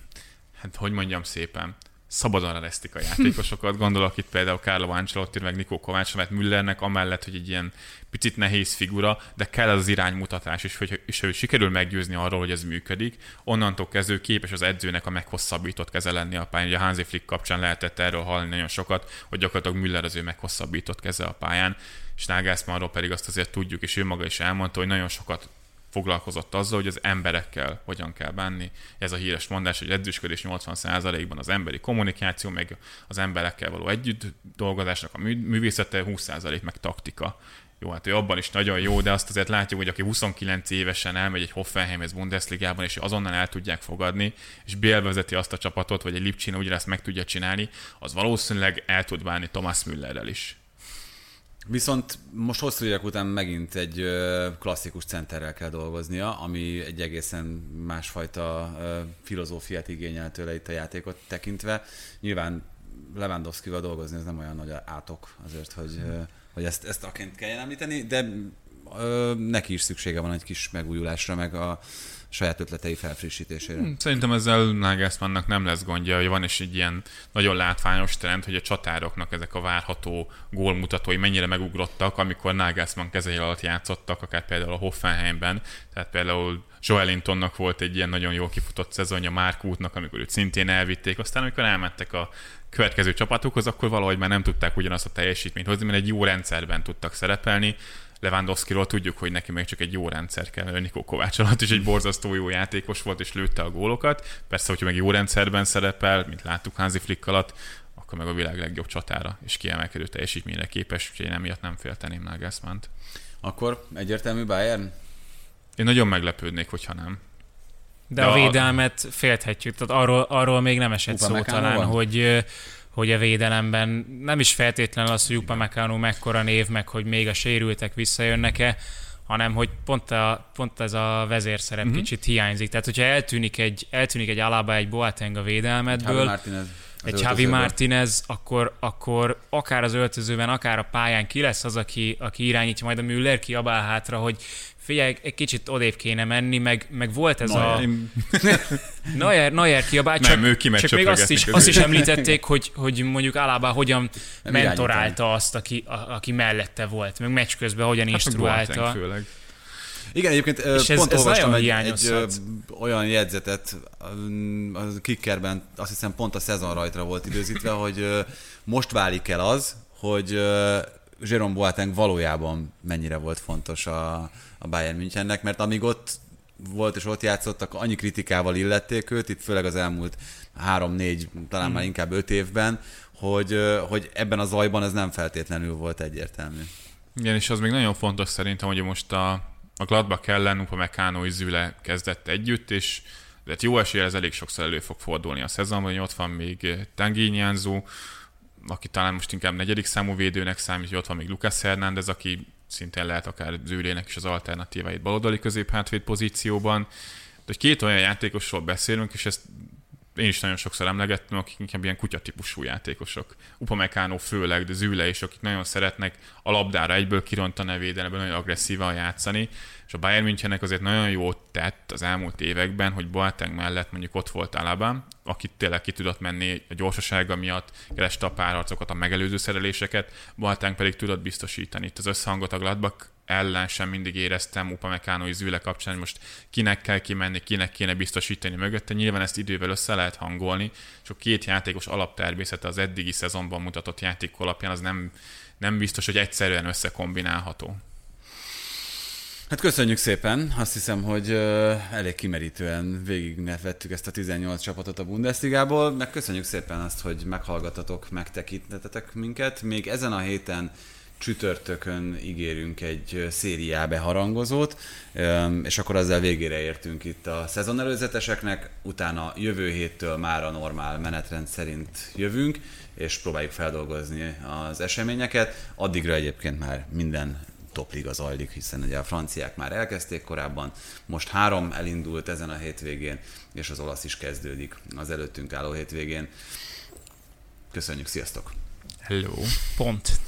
hát hogy mondjam szépen, szabadon eresztik a játékosokat. *laughs* Gondolok itt például Carlo Ancelotti, meg Nikó Kovács, mert Müllernek amellett, hogy egy ilyen picit nehéz figura, de kell az iránymutatás is, hogy, és hogy sikerül meggyőzni arról, hogy ez működik, onnantól kezdő képes az edzőnek a meghosszabbított keze lenni a pályán. Ugye a Hansi Flick kapcsán lehetett erről hallani nagyon sokat, hogy gyakorlatilag Müller az ő meghosszabbított keze a pályán, és Nagelsmannról pedig azt azért tudjuk, és ő maga is elmondta, hogy nagyon sokat foglalkozott azzal, hogy az emberekkel hogyan kell bánni. Ez a híres mondás, hogy edzősködés 80%-ban az emberi kommunikáció, meg az emberekkel való együtt dolgozásnak a művészete, 20% meg taktika. Jó, hát ő abban is nagyon jó, de azt azért látjuk, hogy aki 29 évesen elmegy egy Hoffenheimhez Bundesligában, és azonnal el tudják fogadni, és bélvezeti azt a csapatot, vagy egy Lipcsin ugyanezt meg tudja csinálni, az valószínűleg el tud bánni Thomas Müllerrel is. Viszont most hosszú évek után megint egy klasszikus centerrel kell dolgoznia, ami egy egészen másfajta filozófiát igényel tőle itt a játékot tekintve. Nyilván Lewandowski-val dolgozni, ez nem olyan nagy átok azért, hogy, hogy ezt, ezt aként kell említeni, de neki is szüksége van egy kis megújulásra, meg a, saját ötletei felfrissítésére. Hmm, szerintem ezzel Nagelsmannnak nem lesz gondja, hogy van is egy ilyen nagyon látványos trend, hogy a csatároknak ezek a várható gólmutatói mennyire megugrottak, amikor Nagelsmann kezei alatt játszottak, akár például a Hoffenheimben, tehát például Joelintonnak volt egy ilyen nagyon jól kifutott szezonja, Mark útnak, amikor őt szintén elvitték, aztán amikor elmentek a következő csapatokhoz, akkor valahogy már nem tudták ugyanazt a teljesítményt hozni, mert egy jó rendszerben tudtak szerepelni. Lewandowski-ról tudjuk, hogy neki még csak egy jó rendszer kell, Nikó Kovács alatt is egy borzasztó jó játékos volt, és lőtte a gólokat. Persze, hogyha meg jó rendszerben szerepel, mint láttuk Hansi Flick alatt, akkor meg a világ legjobb csatára és kiemelkedő teljesítményre képes, úgyhogy én emiatt nem félteném Nagelsmann-t. Akkor egyértelmű Bayern? Én nagyon meglepődnék, hogyha nem. De, De a, a védelmet félthetjük, tehát arról, arról még nem esett szó talán, van? hogy hogy a védelemben nem is feltétlenül az, hogy Upamecano mekkora név, meg hogy még a sérültek visszajönnek-e, hanem hogy pont, a, pont ez a vezérszerep uh-huh. kicsit hiányzik. Tehát, hogyha eltűnik egy, eltűnik egy Alaba, egy Boateng a védelmedből, egy Javi. Martinez, akkor, akkor akár az öltözőben, akár a pályán ki lesz az, aki, aki irányítja majd a Müller, kiabál hátra, hogy figyelj, egy kicsit odébb kéne menni, meg, meg volt ez a... Én- Neuer, Neuer kiabál, Nem, csak, kimegy csak még azt is, azt is említették, hogy, hogy mondjuk Alaba hogyan Nem mentorálta azt, aki, a, aki mellette volt, meg meccs közben hogyan Hát instruálta. Főleg. Igen, egyébként És ez- pont ez olvastam nagyon egy, egy hiányozhat. olyan jegyzetet, a kickerben azt hiszem pont a szezon rajtra volt időzítve, hogy most válik el az, hogy ö, Jerome Boateng valójában mennyire volt fontos a, a Bayern Münchennek, mert amíg ott volt és ott játszottak, annyi kritikával illették őt, itt főleg az elmúlt három-négy, talán Hmm. már inkább öt évben, hogy, hogy ebben a zajban ez nem feltétlenül volt egyértelmű. Igen, és az még nagyon fontos szerintem, hogy most a, a Gladbach ellen Upamecano és Züle kezdett együtt, és tehát jó esélye ez elég sokszor elő fog fordulni a szezonban, hogy ott van még Tanguy Nianzou, aki talán most inkább negyedik számú védőnek számít, hogy ott van még Lucas Hernández, aki szintén lehet akár Zülének is az alternatíváit baloldali középhátvéd pozícióban. De két olyan játékosról beszélünk, és ezt én is nagyon sokszor emlegettem, akik inkább ilyen kutyatípusú játékosok. Upamecano főleg, de Züle is, akik nagyon szeretnek a labdára egyből kirontani, védelemből nagyon agresszívan játszani, és a Bayern Münchennek azért nagyon jót tett az elmúlt években, hogy Boateng mellett mondjuk ott volt Alaba, akit tényleg ki tudott menni a gyorsasága miatt, kereste a párharcokat, a megelőző szereléseket, Boateng pedig tudott biztosítani. Itt az összhangot a Gladbach ellen sem mindig éreztem Upamecano és Ízüle kapcsán, hogy most kinek kell kimenni, kinek kéne biztosítani mögötte. Nyilván ezt idővel össze lehet hangolni, és a két játékos alaptermészete az eddigi szezonban mutatott játék alapján az nem, nem biztos, hogy egyszerűen összekombinálható. Hát köszönjük szépen, azt hiszem, hogy elég kimerítően végigvettük ezt a 18 csapatot a Bundesligából, meg köszönjük szépen azt, hogy meghallgatatok, megtekintetetek minket. Még ezen a héten csütörtökön ígérünk egy ö, szériá beharangozót, és akkor ezzel végére értünk itt a szezon előzeteseknek, utána jövő héttől már a normál menetrend szerint jövünk, és próbáljuk feldolgozni az eseményeket. Addigra egyébként már minden topliga zajlik, hiszen ugye a franciák már elkezdték korábban, most három elindult ezen a hétvégén, és az olasz is kezdődik az előttünk álló hétvégén. Köszönjük, sziasztok! Hello! Pont.